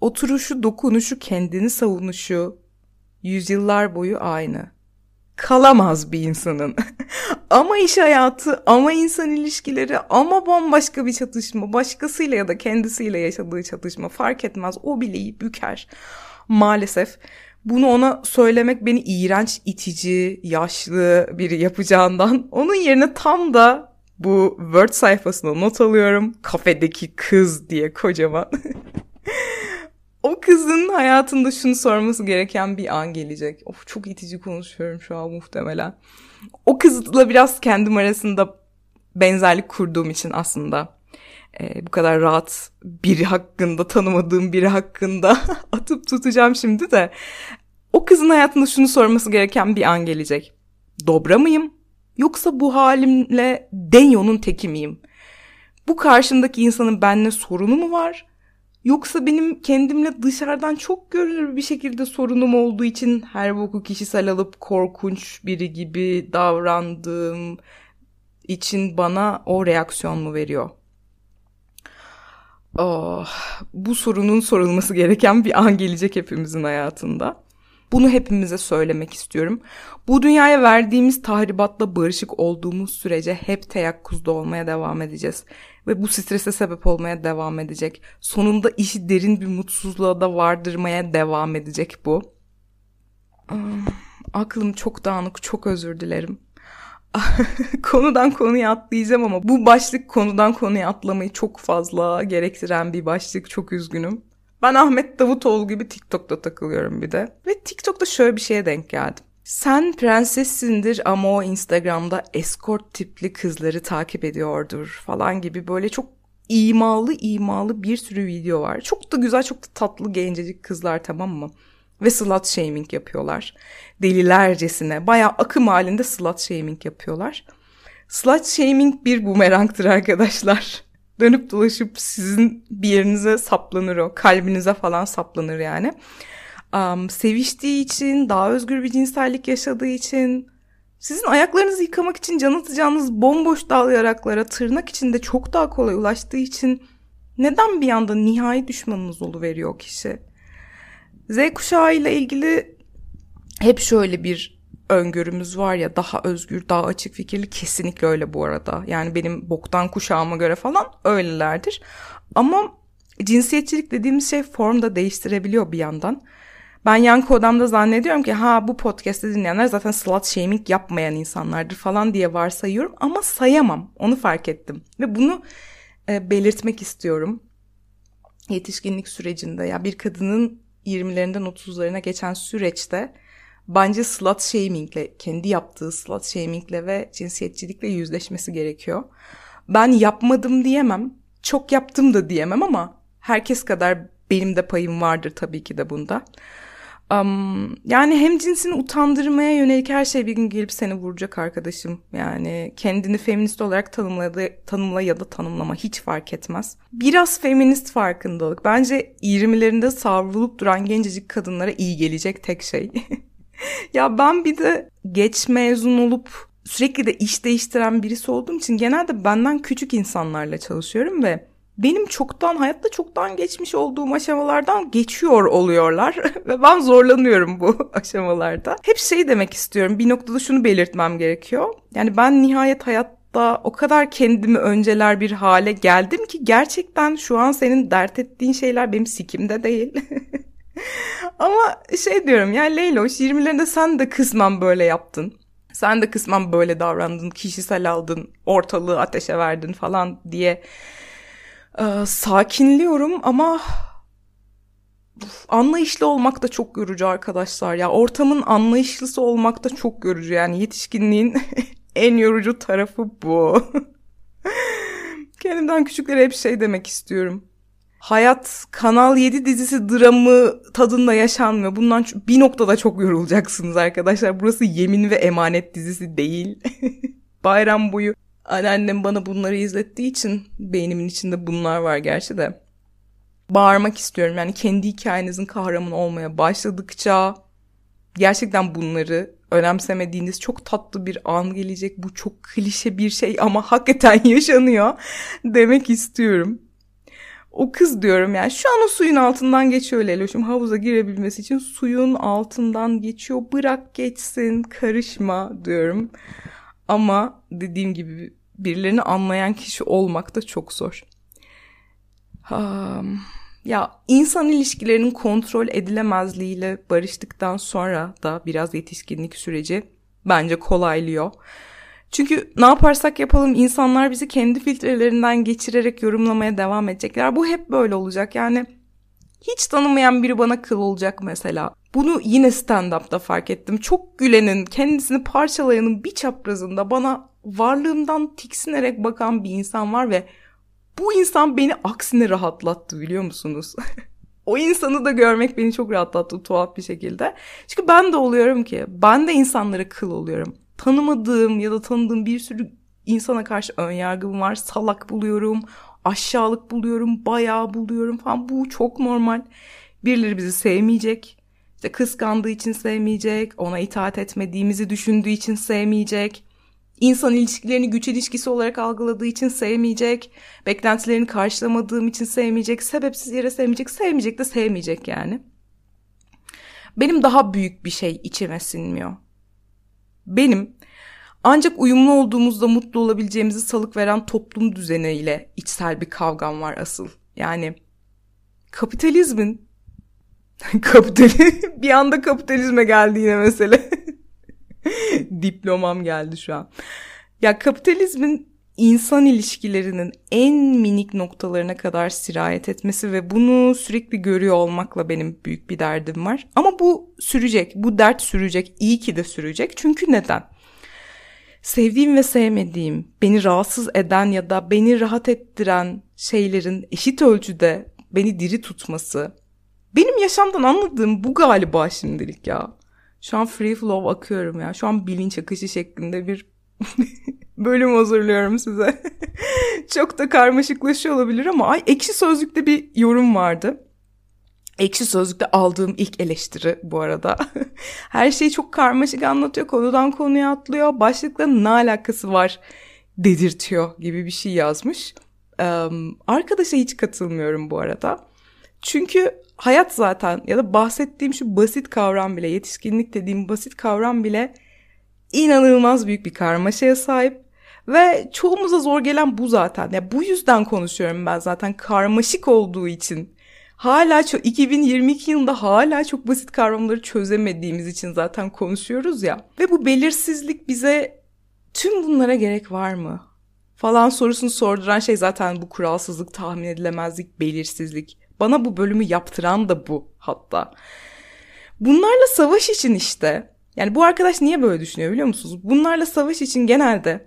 Oturuşu, dokunuşu, kendini savunuşu yüzyıllar boyu aynı. Kalamaz bir insanın. *laughs* ama iş hayatı, ama insan ilişkileri, ama bambaşka bir çatışma, başkasıyla ya da kendisiyle yaşadığı çatışma fark etmez. O bileği büker. Maalesef bunu ona söylemek beni iğrenç, itici, yaşlı biri yapacağından onun yerine tam da bu Word sayfasına not alıyorum. Kafedeki kız diye kocaman. *laughs* o kızın hayatında şunu sorması gereken bir an gelecek. Of çok itici konuşuyorum şu an muhtemelen. O kızla biraz kendim arasında benzerlik kurduğum için aslında e, bu kadar rahat biri hakkında tanımadığım biri hakkında *laughs* atıp tutacağım şimdi de O kızın hayatında şunu sorması gereken bir an gelecek. Dobra mıyım? Yoksa bu halimle Denyo'nun teki miyim? Bu karşımdaki insanın benimle sorunu mu var? Yoksa benim kendimle dışarıdan çok görünür bir şekilde sorunum olduğu için her boku kişisel alıp korkunç biri gibi davrandığım için bana o reaksiyon mu veriyor? Oh, bu sorunun sorulması gereken bir an gelecek hepimizin hayatında. Bunu hepimize söylemek istiyorum. Bu dünyaya verdiğimiz tahribatla barışık olduğumuz sürece hep teyakkuzda olmaya devam edeceğiz. Ve bu strese sebep olmaya devam edecek. Sonunda işi derin bir mutsuzluğa da vardırmaya devam edecek bu. Ah, aklım çok dağınık, çok özür dilerim. *laughs* konudan konuya atlayacağım ama bu başlık konudan konuya atlamayı çok fazla gerektiren bir başlık. Çok üzgünüm. Ben Ahmet Davutoğlu gibi TikTok'ta takılıyorum bir de. Ve TikTok'ta şöyle bir şeye denk geldim. Sen prensessindir ama o Instagram'da escort tipli kızları takip ediyordur falan gibi böyle çok imalı imalı bir sürü video var. Çok da güzel çok da tatlı gencecik kızlar tamam mı? Ve slut shaming yapıyorlar. Delilercesine baya akım halinde slut shaming yapıyorlar. Slut shaming bir bumerangtır arkadaşlar. Dönüp dolaşıp sizin bir yerinize saplanır o. Kalbinize falan saplanır yani. Um, seviştiği için, daha özgür bir cinsellik yaşadığı için, sizin ayaklarınızı yıkamak için can atacağınız bomboş dal yaraklara tırnak içinde çok daha kolay ulaştığı için neden bir anda nihai düşmanınız veriyor o kişi? Z kuşağı ile ilgili hep şöyle bir öngörümüz var ya daha özgür, daha açık fikirli kesinlikle öyle bu arada. Yani benim boktan kuşağıma göre falan öylelerdir. Ama cinsiyetçilik dediğimiz şey form da değiştirebiliyor bir yandan. Ben yankı odamda zannediyorum ki ha bu podcast'te dinleyenler zaten slut shaming yapmayan insanlardır falan diye varsayıyorum ama sayamam. Onu fark ettim. Ve bunu e, belirtmek istiyorum. Yetişkinlik sürecinde ya bir kadının 20'lerinden 30'larına geçen süreçte bence slut shamingle, kendi yaptığı slut shamingle ve cinsiyetçilikle yüzleşmesi gerekiyor. Ben yapmadım diyemem, çok yaptım da diyemem ama herkes kadar benim de payım vardır tabii ki de bunda. Um, yani hem cinsini utandırmaya yönelik her şey bir gün gelip seni vuracak arkadaşım. Yani kendini feminist olarak tanımla da, tanımla ya da tanımlama hiç fark etmez. Biraz feminist farkındalık. Bence 20'lerinde savrulup duran gencecik kadınlara iyi gelecek tek şey. *laughs* *laughs* ya ben bir de geç mezun olup sürekli de iş değiştiren birisi olduğum için genelde benden küçük insanlarla çalışıyorum ve benim çoktan hayatta çoktan geçmiş olduğum aşamalardan geçiyor oluyorlar *laughs* ve ben zorlanıyorum bu *laughs* aşamalarda. Hep şey demek istiyorum bir noktada şunu belirtmem gerekiyor. Yani ben nihayet hayatta o kadar kendimi önceler bir hale geldim ki gerçekten şu an senin dert ettiğin şeyler benim sikimde değil. *laughs* Ama şey diyorum ya Leyloş 20'lerinde sen de kısmen böyle yaptın. Sen de kısmen böyle davrandın, kişisel aldın, ortalığı ateşe verdin falan diye e, sakinliyorum ama anlayışlı olmak da çok yorucu arkadaşlar ya. Ortamın anlayışlısı olmak da çok yorucu yani yetişkinliğin *laughs* en yorucu tarafı bu. *laughs* Kendimden küçüklere hep şey demek istiyorum. Hayat Kanal 7 dizisi dramı tadında yaşanmıyor. Bundan bir noktada çok yorulacaksınız arkadaşlar. Burası Yemin ve Emanet dizisi değil. *laughs* Bayram boyu Anneannem bana bunları izlettiği için beynimin içinde bunlar var gerçi de. Bağırmak istiyorum yani kendi hikayenizin kahramanı olmaya başladıkça gerçekten bunları önemsemediğiniz çok tatlı bir an gelecek. Bu çok klişe bir şey ama hakikaten *laughs* yaşanıyor demek istiyorum. O kız diyorum yani şu an o suyun altından geçiyor Leloş'um havuza girebilmesi için suyun altından geçiyor bırak geçsin karışma diyorum. Ama dediğim gibi birilerini anlayan kişi olmak da çok zor. Um, ya insan ilişkilerinin kontrol edilemezliğiyle barıştıktan sonra da biraz yetişkinlik süreci bence kolaylıyor. Çünkü ne yaparsak yapalım insanlar bizi kendi filtrelerinden geçirerek yorumlamaya devam edecekler. Bu hep böyle olacak. Yani hiç tanımayan biri bana kıl olacak mesela. Bunu yine stand-up'ta fark ettim. Çok gülenin, kendisini parçalayanın bir çaprazında bana varlığımdan tiksinerek bakan bir insan var ve bu insan beni aksine rahatlattı biliyor musunuz? *laughs* o insanı da görmek beni çok rahatlattı tuhaf bir şekilde. Çünkü ben de oluyorum ki ben de insanlara kıl oluyorum. Tanımadığım ya da tanıdığım bir sürü insana karşı ön yargım var. Salak buluyorum, aşağılık buluyorum, bayağı buluyorum falan. Bu çok normal. Birileri bizi sevmeyecek. İşte kıskandığı için sevmeyecek, ona itaat etmediğimizi düşündüğü için sevmeyecek insan ilişkilerini güç ilişkisi olarak algıladığı için sevmeyecek, beklentilerini karşılamadığım için sevmeyecek, sebepsiz yere sevmeyecek, sevmeyecek de sevmeyecek yani. Benim daha büyük bir şey içime sinmiyor. Benim ancak uyumlu olduğumuzda mutlu olabileceğimizi salık veren toplum düzeniyle içsel bir kavgam var asıl. Yani kapitalizmin *laughs* kapitali bir anda kapitalizme geldi yine mesele. *laughs* Diplomam geldi şu an. Ya kapitalizmin insan ilişkilerinin en minik noktalarına kadar sirayet etmesi ve bunu sürekli görüyor olmakla benim büyük bir derdim var. Ama bu sürecek, bu dert sürecek, iyi ki de sürecek. Çünkü neden? Sevdiğim ve sevmediğim, beni rahatsız eden ya da beni rahat ettiren şeylerin eşit ölçüde beni diri tutması. Benim yaşamdan anladığım bu galiba şimdilik ya. Şu an free flow akıyorum ya. Şu an bilinç akışı şeklinde bir *laughs* bölüm hazırlıyorum size. *laughs* Çok da karmaşıklaşıyor olabilir ama ay ekşi sözlükte bir yorum vardı. Ekşi Sözlük'te aldığım ilk eleştiri bu arada. *laughs* Her şeyi çok karmaşık anlatıyor, konudan konuya atlıyor, başlıkla ne alakası var dedirtiyor gibi bir şey yazmış. Ee, arkadaşa hiç katılmıyorum bu arada. Çünkü hayat zaten ya da bahsettiğim şu basit kavram bile, yetişkinlik dediğim basit kavram bile inanılmaz büyük bir karmaşaya sahip. Ve çoğumuza zor gelen bu zaten. Ya bu yüzden konuşuyorum ben zaten karmaşık olduğu için. Hala çok 2022 yılında hala çok basit kavramları çözemediğimiz için zaten konuşuyoruz ya. Ve bu belirsizlik bize tüm bunlara gerek var mı? Falan sorusunu sorduran şey zaten bu kuralsızlık, tahmin edilemezlik, belirsizlik. Bana bu bölümü yaptıran da bu hatta. Bunlarla savaş için işte. Yani bu arkadaş niye böyle düşünüyor biliyor musunuz? Bunlarla savaş için genelde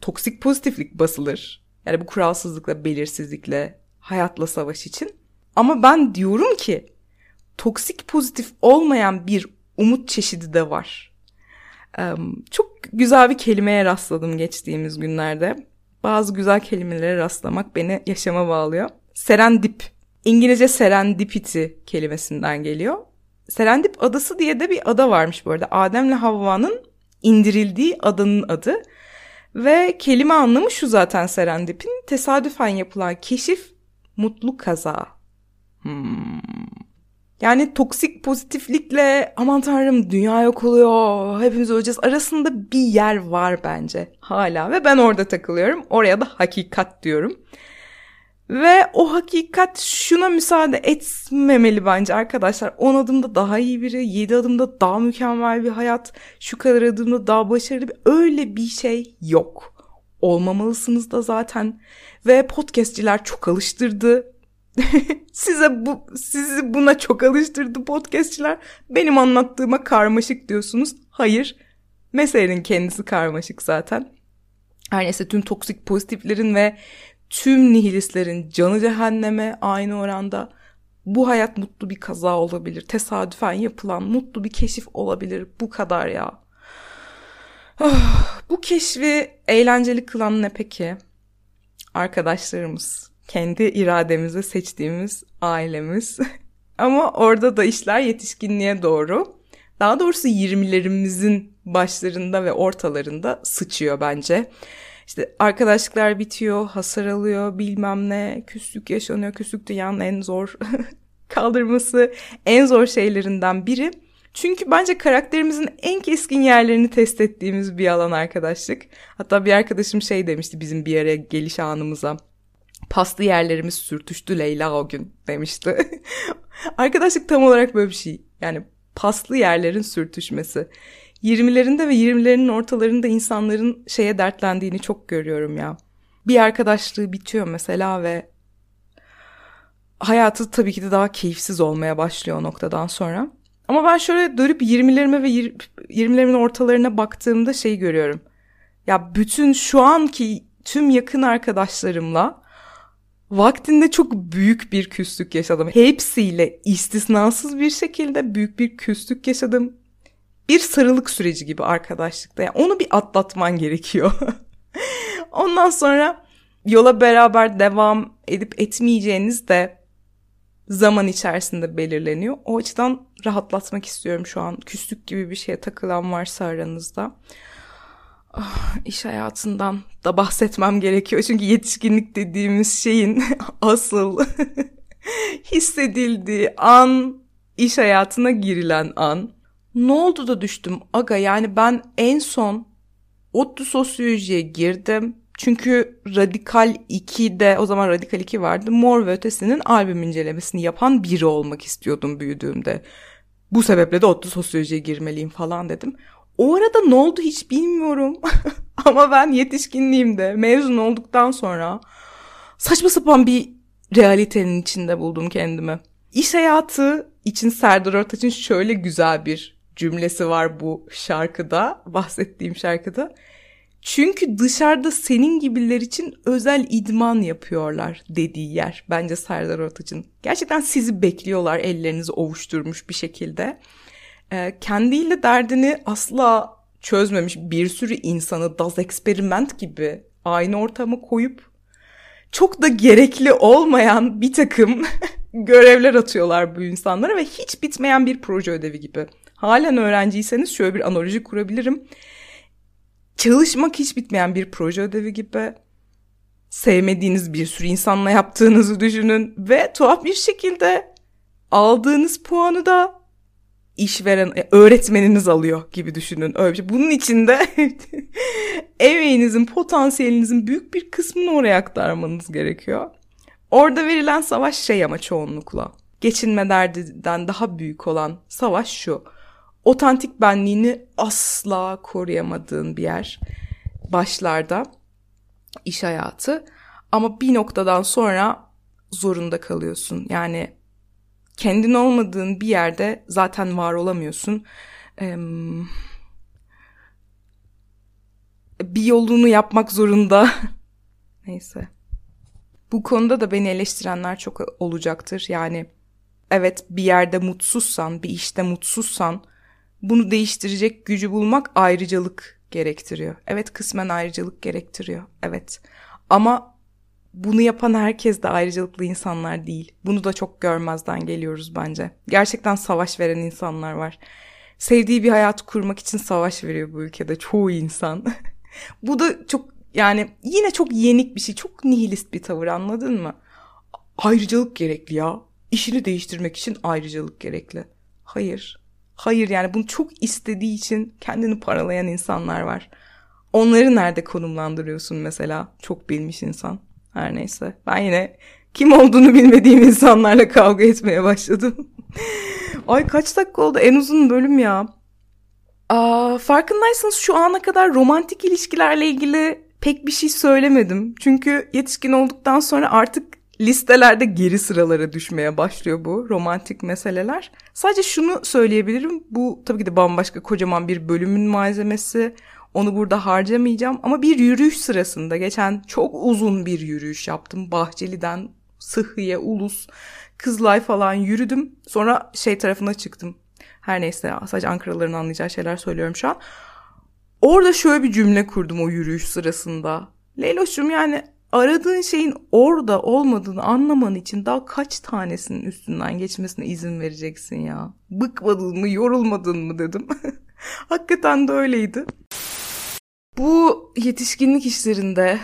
toksik pozitiflik basılır. Yani bu kuralsızlıkla, belirsizlikle, hayatla savaş için. Ama ben diyorum ki toksik pozitif olmayan bir umut çeşidi de var. çok güzel bir kelimeye rastladım geçtiğimiz günlerde. Bazı güzel kelimelere rastlamak beni yaşama bağlıyor. Serendip İngilizce serendipity kelimesinden geliyor. Serendip adası diye de bir ada varmış bu arada. Adem'le Havva'nın indirildiği adanın adı. Ve kelime anlamı şu zaten serendipin. Tesadüfen yapılan keşif, mutlu kaza. Hmm. Yani toksik pozitiflikle aman tanrım dünya yok oluyor, hepimiz öleceğiz arasında bir yer var bence hala. Ve ben orada takılıyorum. Oraya da hakikat diyorum. Ve o hakikat şuna müsaade etmemeli bence arkadaşlar. 10 adımda daha iyi biri, 7 adımda daha mükemmel bir hayat, şu kadar adımda daha başarılı bir öyle bir şey yok. Olmamalısınız da zaten. Ve podcastçiler çok alıştırdı. *laughs* Size bu sizi buna çok alıştırdı podcastçiler. Benim anlattığıma karmaşık diyorsunuz. Hayır. Meselenin kendisi karmaşık zaten. Her neyse tüm toksik pozitiflerin ve tüm nihilistlerin canı cehenneme aynı oranda. Bu hayat mutlu bir kaza olabilir. Tesadüfen yapılan mutlu bir keşif olabilir. Bu kadar ya. Oh, bu keşfi eğlenceli kılan ne peki? Arkadaşlarımız. Kendi irademizi seçtiğimiz ailemiz. *laughs* Ama orada da işler yetişkinliğe doğru. Daha doğrusu 20'lerimizin başlarında ve ortalarında sıçıyor bence. İşte arkadaşlıklar bitiyor, hasar alıyor, bilmem ne, küslük yaşanıyor. Küslük dünyanın en zor *laughs* kaldırması, en zor şeylerinden biri. Çünkü bence karakterimizin en keskin yerlerini test ettiğimiz bir alan arkadaşlık. Hatta bir arkadaşım şey demişti bizim bir araya geliş anımıza. Paslı yerlerimiz sürtüştü Leyla o gün demişti. *laughs* Arkadaşlık tam olarak böyle bir şey. Yani paslı yerlerin sürtüşmesi. 20'lerinde ve 20'lerinin ortalarında insanların şeye dertlendiğini çok görüyorum ya. Bir arkadaşlığı bitiyor mesela ve hayatı tabii ki de daha keyifsiz olmaya başlıyor o noktadan sonra. Ama ben şöyle dönüp 20'lerime ve 20'lerimin ortalarına baktığımda şey görüyorum. Ya bütün şu anki tüm yakın arkadaşlarımla vaktinde çok büyük bir küslük yaşadım. Hepsiyle istisnasız bir şekilde büyük bir küslük yaşadım. Bir sarılık süreci gibi arkadaşlıkta. Yani onu bir atlatman gerekiyor. *laughs* Ondan sonra yola beraber devam edip etmeyeceğiniz de zaman içerisinde belirleniyor. O açıdan rahatlatmak istiyorum şu an. Küslük gibi bir şeye takılan varsa aranızda. Oh, iş hayatından da bahsetmem gerekiyor. Çünkü yetişkinlik dediğimiz şeyin *laughs* asıl *laughs* hissedildiği an iş hayatına girilen an. Ne oldu da düştüm aga yani ben en son ODTÜ sosyolojiye girdim. Çünkü Radikal 2'de o zaman Radikal 2 vardı. Mor ve Ötesi'nin albüm incelemesini yapan biri olmak istiyordum büyüdüğümde. Bu sebeple de ODTÜ sosyolojiye girmeliyim falan dedim. O arada ne oldu hiç bilmiyorum. *laughs* Ama ben yetişkinliğimde mezun olduktan sonra saçma sapan bir realitenin içinde buldum kendimi. İş hayatı için Serdar Ortaç'ın şöyle güzel bir cümlesi var bu şarkıda, bahsettiğim şarkıda. Çünkü dışarıda senin gibiler için özel idman yapıyorlar dediği yer bence Serdar Ortaç'ın. Gerçekten sizi bekliyorlar ellerinizi ovuşturmuş bir şekilde. Ee, kendiyle derdini asla çözmemiş bir sürü insanı Daz Experiment gibi aynı ortama koyup çok da gerekli olmayan bir takım *laughs* görevler atıyorlar bu insanlara ve hiç bitmeyen bir proje ödevi gibi. Halen öğrenciyseniz şöyle bir analoji kurabilirim. Çalışmak hiç bitmeyen bir proje ödevi gibi. Sevmediğiniz bir sürü insanla yaptığınızı düşünün ve tuhaf bir şekilde aldığınız puanı da işveren e, öğretmeniniz alıyor gibi düşünün. Öyle bir şey. Bunun içinde *laughs* emeğinizin, potansiyelinizin büyük bir kısmını oraya aktarmanız gerekiyor. Orada verilen savaş şey ama çoğunlukla. Geçinme derdinden daha büyük olan savaş şu. Otantik benliğini asla koruyamadığın bir yer. Başlarda iş hayatı. Ama bir noktadan sonra zorunda kalıyorsun. Yani kendin olmadığın bir yerde zaten var olamıyorsun. Ee, bir yolunu yapmak zorunda. *laughs* Neyse. Bu konuda da beni eleştirenler çok olacaktır. Yani evet bir yerde mutsuzsan, bir işte mutsuzsan bunu değiştirecek gücü bulmak ayrıcalık gerektiriyor. Evet kısmen ayrıcalık gerektiriyor. Evet. Ama bunu yapan herkes de ayrıcalıklı insanlar değil. Bunu da çok görmezden geliyoruz bence. Gerçekten savaş veren insanlar var. Sevdiği bir hayat kurmak için savaş veriyor bu ülkede çoğu insan. *laughs* bu da çok yani yine çok yenik bir şey. Çok nihilist bir tavır anladın mı? Ayrıcalık gerekli ya. İşini değiştirmek için ayrıcalık gerekli. Hayır. Hayır yani bunu çok istediği için kendini paralayan insanlar var. Onları nerede konumlandırıyorsun mesela? Çok bilmiş insan. Her neyse. Ben yine kim olduğunu bilmediğim insanlarla kavga etmeye başladım. *laughs* Ay kaç dakika oldu? En uzun bölüm ya. Aa, farkındaysanız şu ana kadar romantik ilişkilerle ilgili pek bir şey söylemedim. Çünkü yetişkin olduktan sonra artık listelerde geri sıralara düşmeye başlıyor bu romantik meseleler. Sadece şunu söyleyebilirim. Bu tabii ki de bambaşka kocaman bir bölümün malzemesi. Onu burada harcamayacağım ama bir yürüyüş sırasında geçen çok uzun bir yürüyüş yaptım. Bahçeli'den Sıhhiye, Ulus, Kızılay falan yürüdüm. Sonra şey tarafına çıktım. Her neyse sadece Ankaralıların anlayacağı şeyler söylüyorum şu an. Orada şöyle bir cümle kurdum o yürüyüş sırasında. Leyloş'cum yani aradığın şeyin orada olmadığını anlaman için daha kaç tanesinin üstünden geçmesine izin vereceksin ya? Bıkmadın mı, yorulmadın mı dedim. *laughs* Hakikaten de öyleydi. Bu yetişkinlik işlerinde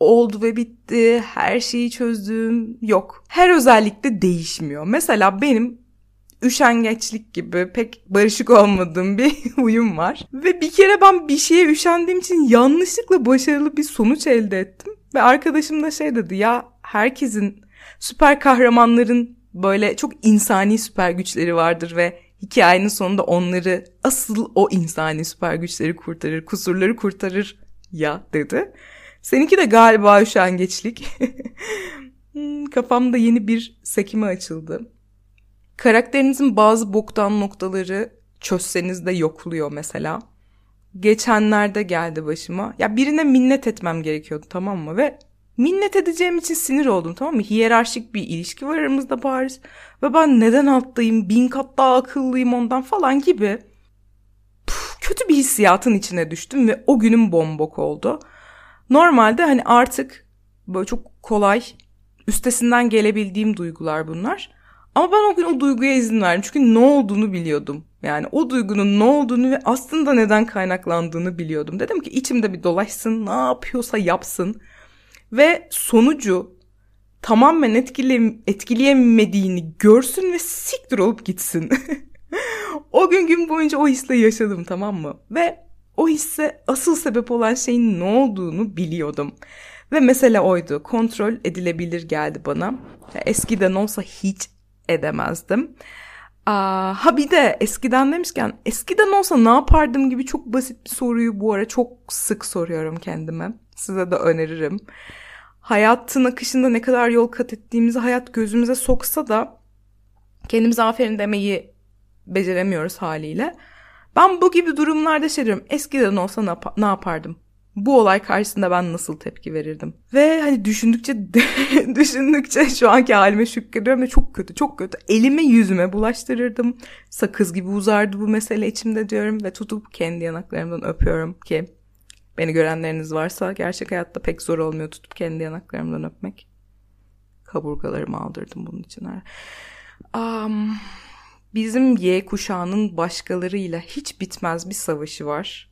oldu ve bitti, her şeyi çözdüm yok. Her özellikle değişmiyor. Mesela benim üşengeçlik gibi pek barışık olmadığım bir *laughs* huyum var. Ve bir kere ben bir şeye üşendiğim için yanlışlıkla başarılı bir sonuç elde ettim. Ve arkadaşım da şey dedi ya herkesin süper kahramanların böyle çok insani süper güçleri vardır ve hikayenin sonunda onları asıl o insani süper güçleri kurtarır, kusurları kurtarır ya dedi. Seninki de galiba üşengeçlik. *laughs* Hmm, kafamda yeni bir sekime açıldı. Karakterinizin bazı boktan noktaları çözseniz de yokluyor mesela. Geçenlerde geldi başıma. Ya birine minnet etmem gerekiyordu tamam mı? Ve minnet edeceğim için sinir oldum tamam mı? Hiyerarşik bir ilişki var aramızda bariz. Ve ben neden alttayım, bin kat daha akıllıyım ondan falan gibi Puf, kötü bir hissiyatın içine düştüm ve o günüm bombok oldu. Normalde hani artık böyle çok kolay üstesinden gelebildiğim duygular bunlar. Ama ben o gün o duyguya izin verdim. Çünkü ne olduğunu biliyordum. Yani o duygunun ne olduğunu ve aslında neden kaynaklandığını biliyordum. Dedim ki içimde bir dolaşsın, ne yapıyorsa yapsın. Ve sonucu tamamen etkile, etkileyemediğini görsün ve siktir olup gitsin. *laughs* o gün gün boyunca o hisle yaşadım tamam mı? Ve o hisse asıl sebep olan şeyin ne olduğunu biliyordum. Ve mesele oydu. Kontrol edilebilir geldi bana. Eskiden olsa hiç edemezdim. Aa, ha bir de eskiden demişken eskiden olsa ne yapardım gibi çok basit bir soruyu bu ara çok sık soruyorum kendime. Size de öneririm. Hayatın akışında ne kadar yol kat ettiğimizi hayat gözümüze soksa da kendimize aferin demeyi beceremiyoruz haliyle. Ben bu gibi durumlarda şey diyorum. Eskiden olsa ne, yap- ne yapardım? Bu olay karşısında ben nasıl tepki verirdim? Ve hani düşündükçe *laughs* düşündükçe şu anki halime şükrediyorum ve çok kötü çok kötü. Elime yüzüme bulaştırırdım. Sakız gibi uzardı bu mesele içimde diyorum ve tutup kendi yanaklarımdan öpüyorum ki beni görenleriniz varsa gerçek hayatta pek zor olmuyor tutup kendi yanaklarımdan öpmek. Kaburgalarımı aldırdım bunun için. Um, bizim Y kuşağının başkalarıyla hiç bitmez bir savaşı var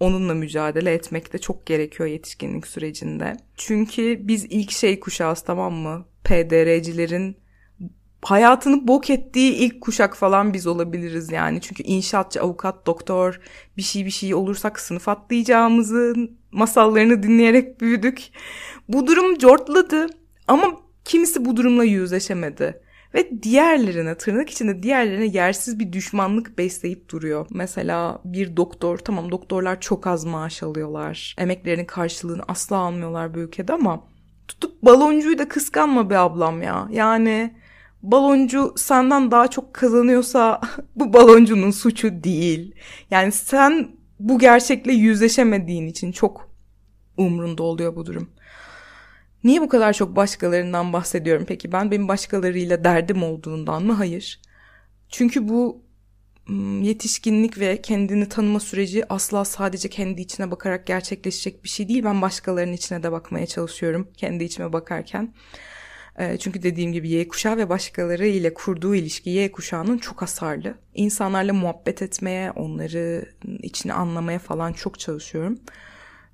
onunla mücadele etmek de çok gerekiyor yetişkinlik sürecinde. Çünkü biz ilk şey kuşağız tamam mı? PDR'cilerin hayatını bok ettiği ilk kuşak falan biz olabiliriz yani. Çünkü inşaatçı, avukat, doktor bir şey bir şey olursak sınıf atlayacağımızın masallarını dinleyerek büyüdük. Bu durum cortladı ama kimisi bu durumla yüzleşemedi. Ve diğerlerine tırnak içinde diğerlerine yersiz bir düşmanlık besleyip duruyor. Mesela bir doktor tamam doktorlar çok az maaş alıyorlar. Emeklerinin karşılığını asla almıyorlar bu ülkede ama tutup baloncuyu da kıskanma be ablam ya. Yani baloncu senden daha çok kazanıyorsa *laughs* bu baloncunun suçu değil. Yani sen bu gerçekle yüzleşemediğin için çok umrunda oluyor bu durum. Niye bu kadar çok başkalarından bahsediyorum peki ben? Benim başkalarıyla derdim olduğundan mı? Hayır. Çünkü bu yetişkinlik ve kendini tanıma süreci asla sadece kendi içine bakarak gerçekleşecek bir şey değil. Ben başkalarının içine de bakmaya çalışıyorum kendi içime bakarken. Çünkü dediğim gibi Y kuşağı ve başkaları ile kurduğu ilişki Y kuşağının çok hasarlı. İnsanlarla muhabbet etmeye, onları içini anlamaya falan çok çalışıyorum.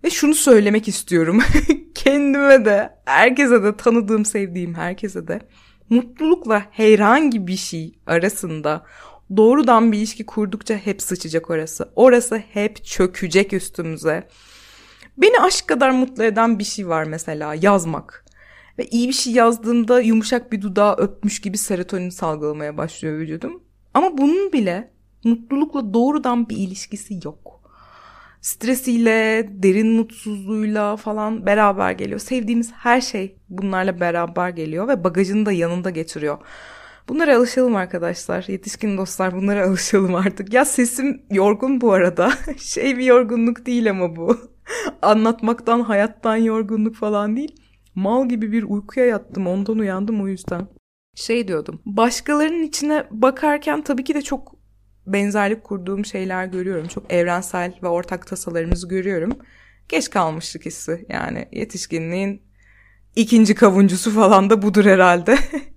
Ve şunu söylemek istiyorum. *laughs* Kendime de, herkese de, tanıdığım, sevdiğim herkese de mutlulukla herhangi bir şey arasında doğrudan bir ilişki kurdukça hep sıçacak orası. Orası hep çökecek üstümüze. Beni aşk kadar mutlu eden bir şey var mesela yazmak. Ve iyi bir şey yazdığımda yumuşak bir dudağı öpmüş gibi serotonin salgılamaya başlıyor vücudum. Ama bunun bile mutlulukla doğrudan bir ilişkisi yok stresiyle, derin mutsuzluğuyla falan beraber geliyor. Sevdiğimiz her şey bunlarla beraber geliyor ve bagajını da yanında getiriyor. Bunlara alışalım arkadaşlar. Yetişkin dostlar bunlara *laughs* alışalım artık. Ya sesim yorgun bu arada. *laughs* şey bir yorgunluk değil ama bu. *laughs* Anlatmaktan, hayattan yorgunluk falan değil. Mal gibi bir uykuya yattım. Ondan uyandım o yüzden. Şey diyordum. Başkalarının içine bakarken tabii ki de çok benzerlik kurduğum şeyler görüyorum. Çok evrensel ve ortak tasalarımızı görüyorum. Geç kalmışlık hissi yani yetişkinliğin ikinci kavuncusu falan da budur herhalde. *laughs*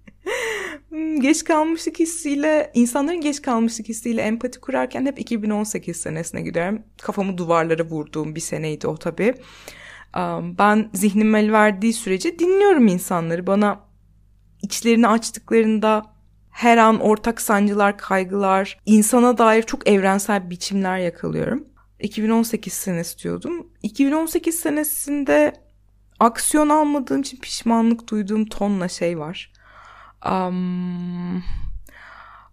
Hmm, geç kalmışlık hissiyle, insanların geç kalmışlık hissiyle empati kurarken hep 2018 senesine gidiyorum. Kafamı duvarlara vurduğum bir seneydi o tabii. Ben zihnim el verdiği sürece dinliyorum insanları. Bana içlerini açtıklarında her an ortak sancılar, kaygılar, insana dair çok evrensel biçimler yakalıyorum. 2018 senesi diyordum. 2018 senesinde aksiyon almadığım için pişmanlık duyduğum tonla şey var. Um,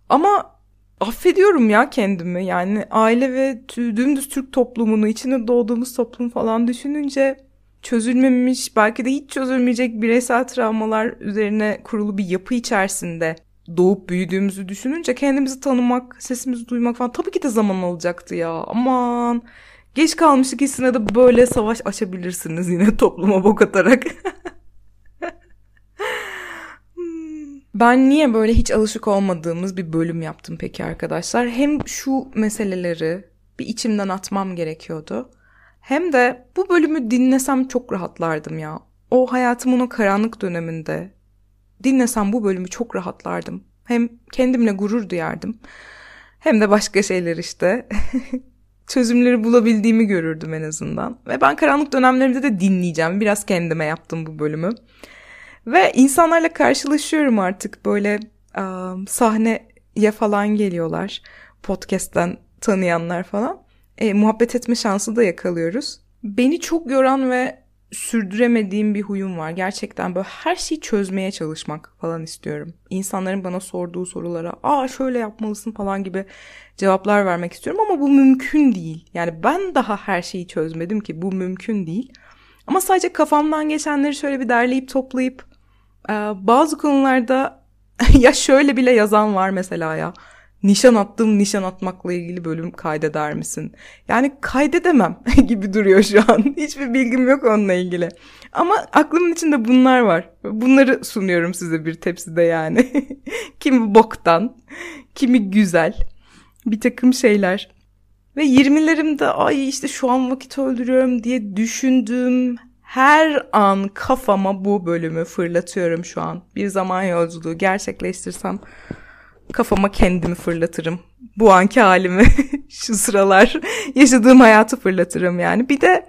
ama affediyorum ya kendimi. Yani aile ve dümdüz Türk toplumunu, içinde doğduğumuz toplum falan düşününce çözülmemiş, belki de hiç çözülmeyecek bireysel travmalar üzerine kurulu bir yapı içerisinde doğup büyüdüğümüzü düşününce kendimizi tanımak, sesimizi duymak falan tabii ki de zaman alacaktı ya. Aman geç kalmış ikisine de böyle savaş açabilirsiniz yine *laughs* topluma bok atarak. *laughs* Ben niye böyle hiç alışık olmadığımız bir bölüm yaptım peki arkadaşlar? Hem şu meseleleri bir içimden atmam gerekiyordu. Hem de bu bölümü dinlesem çok rahatlardım ya. O hayatımın o karanlık döneminde dinlesem bu bölümü çok rahatlardım. Hem kendimle gurur duyardım. Hem de başka şeyler işte. *laughs* Çözümleri bulabildiğimi görürdüm en azından. Ve ben karanlık dönemlerimde de dinleyeceğim. Biraz kendime yaptım bu bölümü. Ve insanlarla karşılaşıyorum artık böyle um, sahneye falan geliyorlar. Podcast'ten tanıyanlar falan. E, muhabbet etme şansı da yakalıyoruz. Beni çok yoran ve sürdüremediğim bir huyum var. Gerçekten böyle her şeyi çözmeye çalışmak falan istiyorum. İnsanların bana sorduğu sorulara aa şöyle yapmalısın falan gibi cevaplar vermek istiyorum ama bu mümkün değil. Yani ben daha her şeyi çözmedim ki bu mümkün değil. Ama sadece kafamdan geçenleri şöyle bir derleyip toplayıp bazı konularda *laughs* ya şöyle bile yazan var mesela ya nişan attığım nişan atmakla ilgili bölüm kaydeder misin? Yani kaydedemem *laughs* gibi duruyor şu an. *laughs* Hiçbir bilgim yok onunla ilgili. Ama aklımın içinde bunlar var. Bunları sunuyorum size bir tepside yani. *laughs* kimi boktan, kimi güzel. Bir takım şeyler. Ve 20'lerimde ay işte şu an vakit öldürüyorum diye düşündüğüm her an kafama bu bölümü fırlatıyorum şu an. Bir zaman yolculuğu gerçekleştirsem kafama kendimi fırlatırım. Bu anki halimi *laughs* şu sıralar yaşadığım hayatı fırlatırım yani. Bir de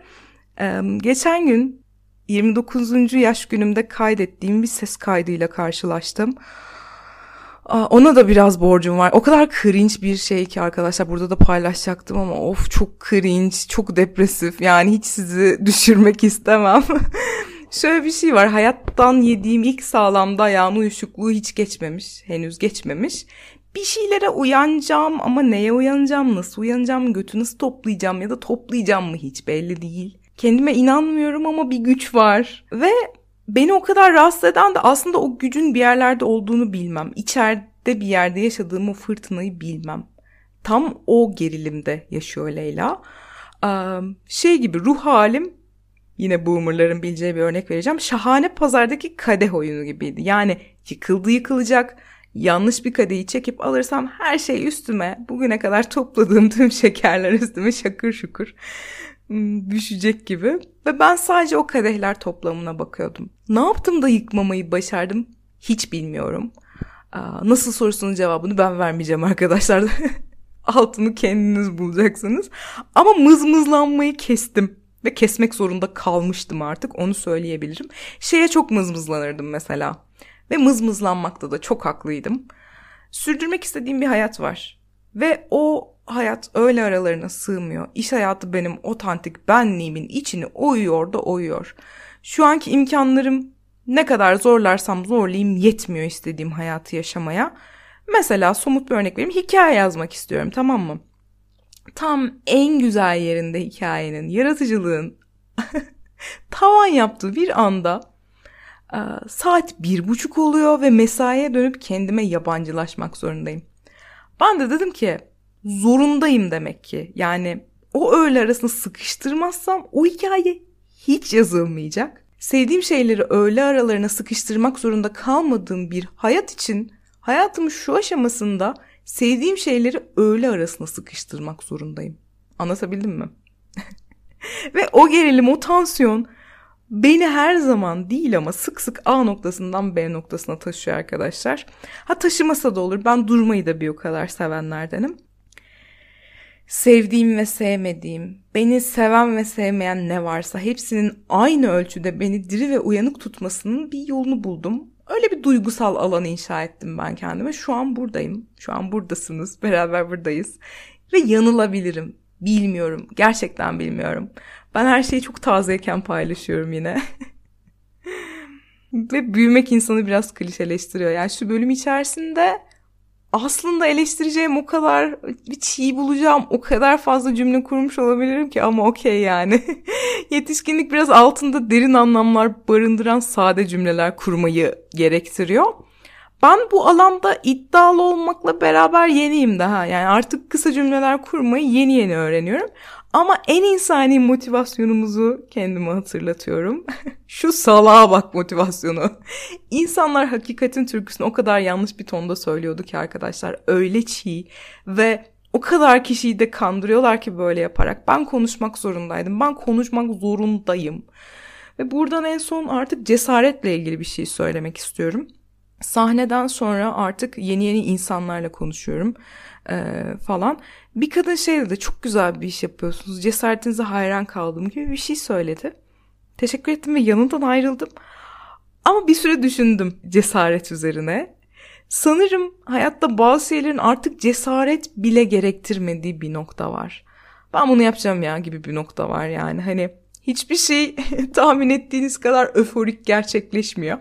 geçen gün 29. yaş günümde kaydettiğim bir ses kaydıyla karşılaştım. Ona da biraz borcum var. O kadar cringe bir şey ki arkadaşlar burada da paylaşacaktım ama of çok cringe, çok depresif. Yani hiç sizi *laughs* düşürmek istemem. Şöyle bir şey var. Hayattan yediğim ilk sağlam dayağın uyuşukluğu hiç geçmemiş. Henüz geçmemiş. Bir şeylere uyanacağım ama neye uyanacağım, nasıl uyanacağım, götü nasıl toplayacağım ya da toplayacağım mı hiç belli değil. Kendime inanmıyorum ama bir güç var. Ve beni o kadar rahatsız eden de aslında o gücün bir yerlerde olduğunu bilmem. İçeride bir yerde yaşadığım o fırtınayı bilmem. Tam o gerilimde yaşıyor Leyla. Şey gibi ruh halim yine boomerların bileceği bir örnek vereceğim. Şahane pazardaki kadeh oyunu gibiydi. Yani yıkıldı yıkılacak. Yanlış bir kadehi çekip alırsam her şey üstüme, bugüne kadar topladığım *laughs* tüm şekerler üstüme şakır şukur hmm, düşecek gibi. Ve ben sadece o kadehler toplamına bakıyordum. Ne yaptım da yıkmamayı başardım hiç bilmiyorum. Nasıl sorusunun cevabını ben vermeyeceğim arkadaşlar. *laughs* Altını kendiniz bulacaksınız. Ama mızmızlanmayı kestim ve kesmek zorunda kalmıştım artık onu söyleyebilirim. Şeye çok mızmızlanırdım mesela ve mızmızlanmakta da çok haklıydım. Sürdürmek istediğim bir hayat var ve o hayat öyle aralarına sığmıyor. İş hayatı benim otantik benliğimin içini oyuyor da oyuyor. Şu anki imkanlarım ne kadar zorlarsam zorlayayım yetmiyor istediğim hayatı yaşamaya. Mesela somut bir örnek vereyim. Hikaye yazmak istiyorum tamam mı? Tam en güzel yerinde hikayenin, yaratıcılığın *laughs* tavan yaptığı bir anda e, saat bir buçuk oluyor ve mesaiye dönüp kendime yabancılaşmak zorundayım. Ben de dedim ki zorundayım demek ki. Yani o öğle arasını sıkıştırmazsam o hikaye hiç yazılmayacak. Sevdiğim şeyleri öğle aralarına sıkıştırmak zorunda kalmadığım bir hayat için hayatımın şu aşamasında sevdiğim şeyleri öğle arasına sıkıştırmak zorundayım. Anlatabildim mi? *laughs* Ve o gerilim, o tansiyon beni her zaman değil ama sık sık A noktasından B noktasına taşıyor arkadaşlar. Ha taşımasa da olur. Ben durmayı da bir o kadar sevenlerdenim. Sevdiğim ve sevmediğim, beni seven ve sevmeyen ne varsa hepsinin aynı ölçüde beni diri ve uyanık tutmasının bir yolunu buldum. Öyle bir duygusal alan inşa ettim ben kendime. Şu an buradayım. Şu an buradasınız. Beraber buradayız. Ve yanılabilirim. Bilmiyorum. Gerçekten bilmiyorum. Ben her şeyi çok tazeyken paylaşıyorum yine. *laughs* Ve büyümek insanı biraz klişeleştiriyor. Yani şu bölüm içerisinde aslında eleştireceğim o kadar bir çiğ bulacağım o kadar fazla cümle kurmuş olabilirim ki ama okey yani. *laughs* Yetişkinlik biraz altında derin anlamlar barındıran sade cümleler kurmayı gerektiriyor. Ben bu alanda iddialı olmakla beraber yeniyim daha. Yani artık kısa cümleler kurmayı yeni yeni öğreniyorum. Ama en insani motivasyonumuzu kendime hatırlatıyorum. *laughs* Şu salağa bak motivasyonu. İnsanlar hakikatin türküsünü o kadar yanlış bir tonda söylüyordu ki arkadaşlar. Öyle çiğ ve o kadar kişiyi de kandırıyorlar ki böyle yaparak. Ben konuşmak zorundaydım. Ben konuşmak zorundayım. Ve buradan en son artık cesaretle ilgili bir şey söylemek istiyorum. Sahneden sonra artık yeni yeni insanlarla konuşuyorum e, falan. Bir kadın şey dedi çok güzel bir iş yapıyorsunuz cesaretinize hayran kaldım gibi bir şey söyledi. Teşekkür ettim ve yanından ayrıldım. Ama bir süre düşündüm cesaret üzerine. Sanırım hayatta bazı şeylerin artık cesaret bile gerektirmediği bir nokta var. Ben bunu yapacağım ya gibi bir nokta var yani. Hani hiçbir şey *laughs* tahmin ettiğiniz kadar öforik gerçekleşmiyor.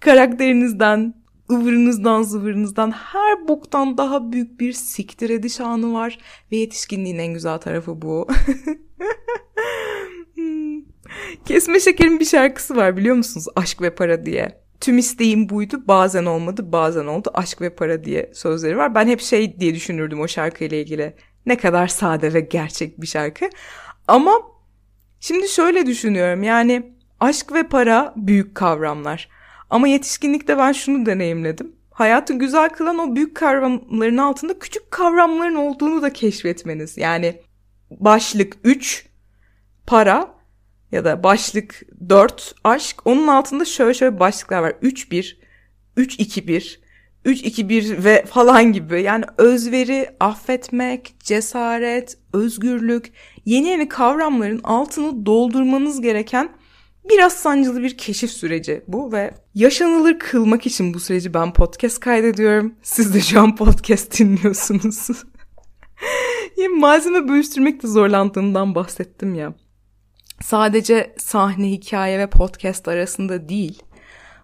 Karakterinizden, ıvırınızdan zıvırınızdan her boktan daha büyük bir siktir ediş anı var. Ve yetişkinliğin en güzel tarafı bu. *laughs* Hmm. Kesme Şeker'in bir şarkısı var biliyor musunuz? Aşk ve Para diye. Tüm isteğim buydu bazen olmadı bazen oldu aşk ve para diye sözleri var. Ben hep şey diye düşünürdüm o şarkıyla ilgili. Ne kadar sade ve gerçek bir şarkı. Ama şimdi şöyle düşünüyorum yani aşk ve para büyük kavramlar. Ama yetişkinlikte ben şunu deneyimledim. Hayatı güzel kılan o büyük kavramların altında küçük kavramların olduğunu da keşfetmeniz. Yani başlık 3 para ya da başlık 4 aşk. Onun altında şöyle şöyle başlıklar var. 3-1, 3-2-1, 3-2-1 ve falan gibi. Yani özveri, affetmek, cesaret, özgürlük, yeni yeni kavramların altını doldurmanız gereken biraz sancılı bir keşif süreci bu ve yaşanılır kılmak için bu süreci ben podcast kaydediyorum. Siz de şu an podcast dinliyorsunuz. *laughs* malzeme bölüştürmekte zorlandığımdan bahsettim ya sadece sahne, hikaye ve podcast arasında değil,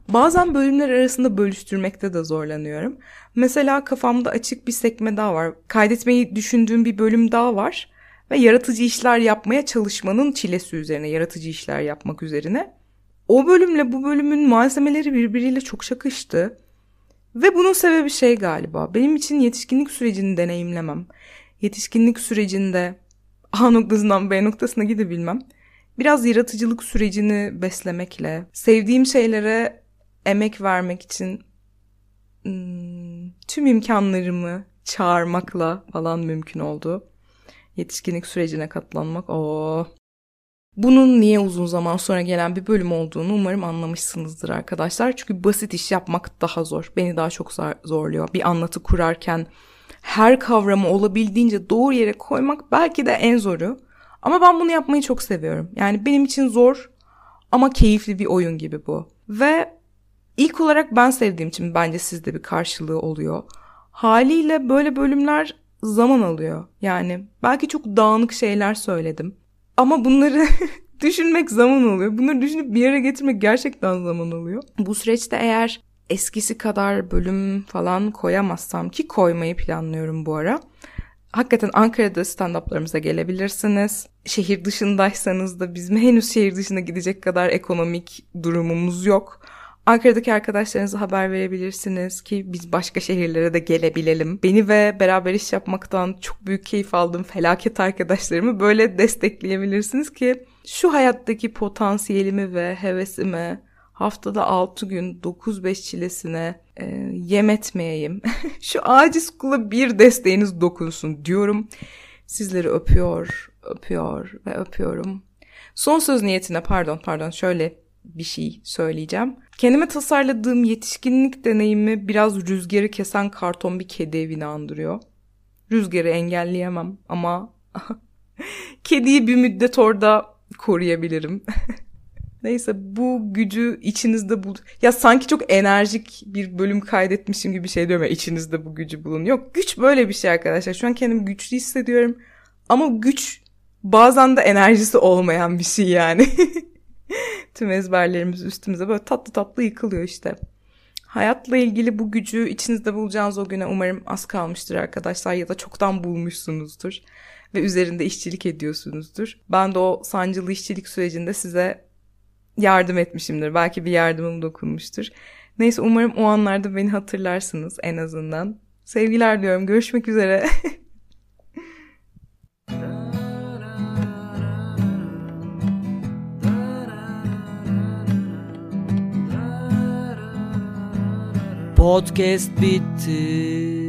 bazen bölümler arasında bölüştürmekte de zorlanıyorum. Mesela kafamda açık bir sekme daha var. Kaydetmeyi düşündüğüm bir bölüm daha var ve yaratıcı işler yapmaya çalışmanın çilesi üzerine, yaratıcı işler yapmak üzerine. O bölümle bu bölümün malzemeleri birbiriyle çok şakıştı. Ve bunun sebebi şey galiba. Benim için yetişkinlik sürecini deneyimlemem. Yetişkinlik sürecinde A noktasından B noktasına gidebilmem biraz yaratıcılık sürecini beslemekle, sevdiğim şeylere emek vermek için tüm imkanlarımı çağırmakla falan mümkün oldu. Yetişkinlik sürecine katlanmak. Oo. Bunun niye uzun zaman sonra gelen bir bölüm olduğunu umarım anlamışsınızdır arkadaşlar. Çünkü basit iş yapmak daha zor. Beni daha çok zorluyor. Bir anlatı kurarken her kavramı olabildiğince doğru yere koymak belki de en zoru. Ama ben bunu yapmayı çok seviyorum. Yani benim için zor ama keyifli bir oyun gibi bu. Ve ilk olarak ben sevdiğim için bence sizde bir karşılığı oluyor. Haliyle böyle bölümler zaman alıyor. Yani belki çok dağınık şeyler söyledim. Ama bunları *laughs* düşünmek zaman alıyor. Bunları düşünüp bir yere getirmek gerçekten zaman alıyor. Bu süreçte eğer eskisi kadar bölüm falan koyamazsam ki koymayı planlıyorum bu ara hakikaten Ankara'da stand-up'larımıza gelebilirsiniz. Şehir dışındaysanız da bizim henüz şehir dışına gidecek kadar ekonomik durumumuz yok. Ankara'daki arkadaşlarınıza haber verebilirsiniz ki biz başka şehirlere de gelebilelim. Beni ve beraber iş yapmaktan çok büyük keyif aldığım felaket arkadaşlarımı böyle destekleyebilirsiniz ki şu hayattaki potansiyelimi ve hevesimi haftada 6 gün 9-5 çilesine e, yem etmeyeyim. *laughs* Şu aciz kula bir desteğiniz dokunsun diyorum. Sizleri öpüyor, öpüyor ve öpüyorum. Son söz niyetine pardon pardon şöyle bir şey söyleyeceğim. Kendime tasarladığım yetişkinlik deneyimi biraz rüzgarı kesen karton bir kedi evini andırıyor. Rüzgarı engelleyemem ama *laughs* kediyi bir müddet orada koruyabilirim. *laughs* Neyse bu gücü içinizde bul. Ya sanki çok enerjik bir bölüm kaydetmişim gibi bir şey diyorum ya içinizde bu gücü bulun. Yok güç böyle bir şey arkadaşlar. Şu an kendimi güçlü hissediyorum. Ama güç bazen de enerjisi olmayan bir şey yani. *laughs* *laughs* Tüm ezberlerimiz üstümüze böyle tatlı tatlı yıkılıyor işte. Hayatla ilgili bu gücü içinizde bulacağınız o güne umarım az kalmıştır arkadaşlar ya da çoktan bulmuşsunuzdur ve üzerinde işçilik ediyorsunuzdur. Ben de o sancılı işçilik sürecinde size yardım etmişimdir. Belki bir yardımım dokunmuştur. Neyse umarım o anlarda beni hatırlarsınız en azından. Sevgiler diyorum. Görüşmek üzere. *laughs* Podcast bitti.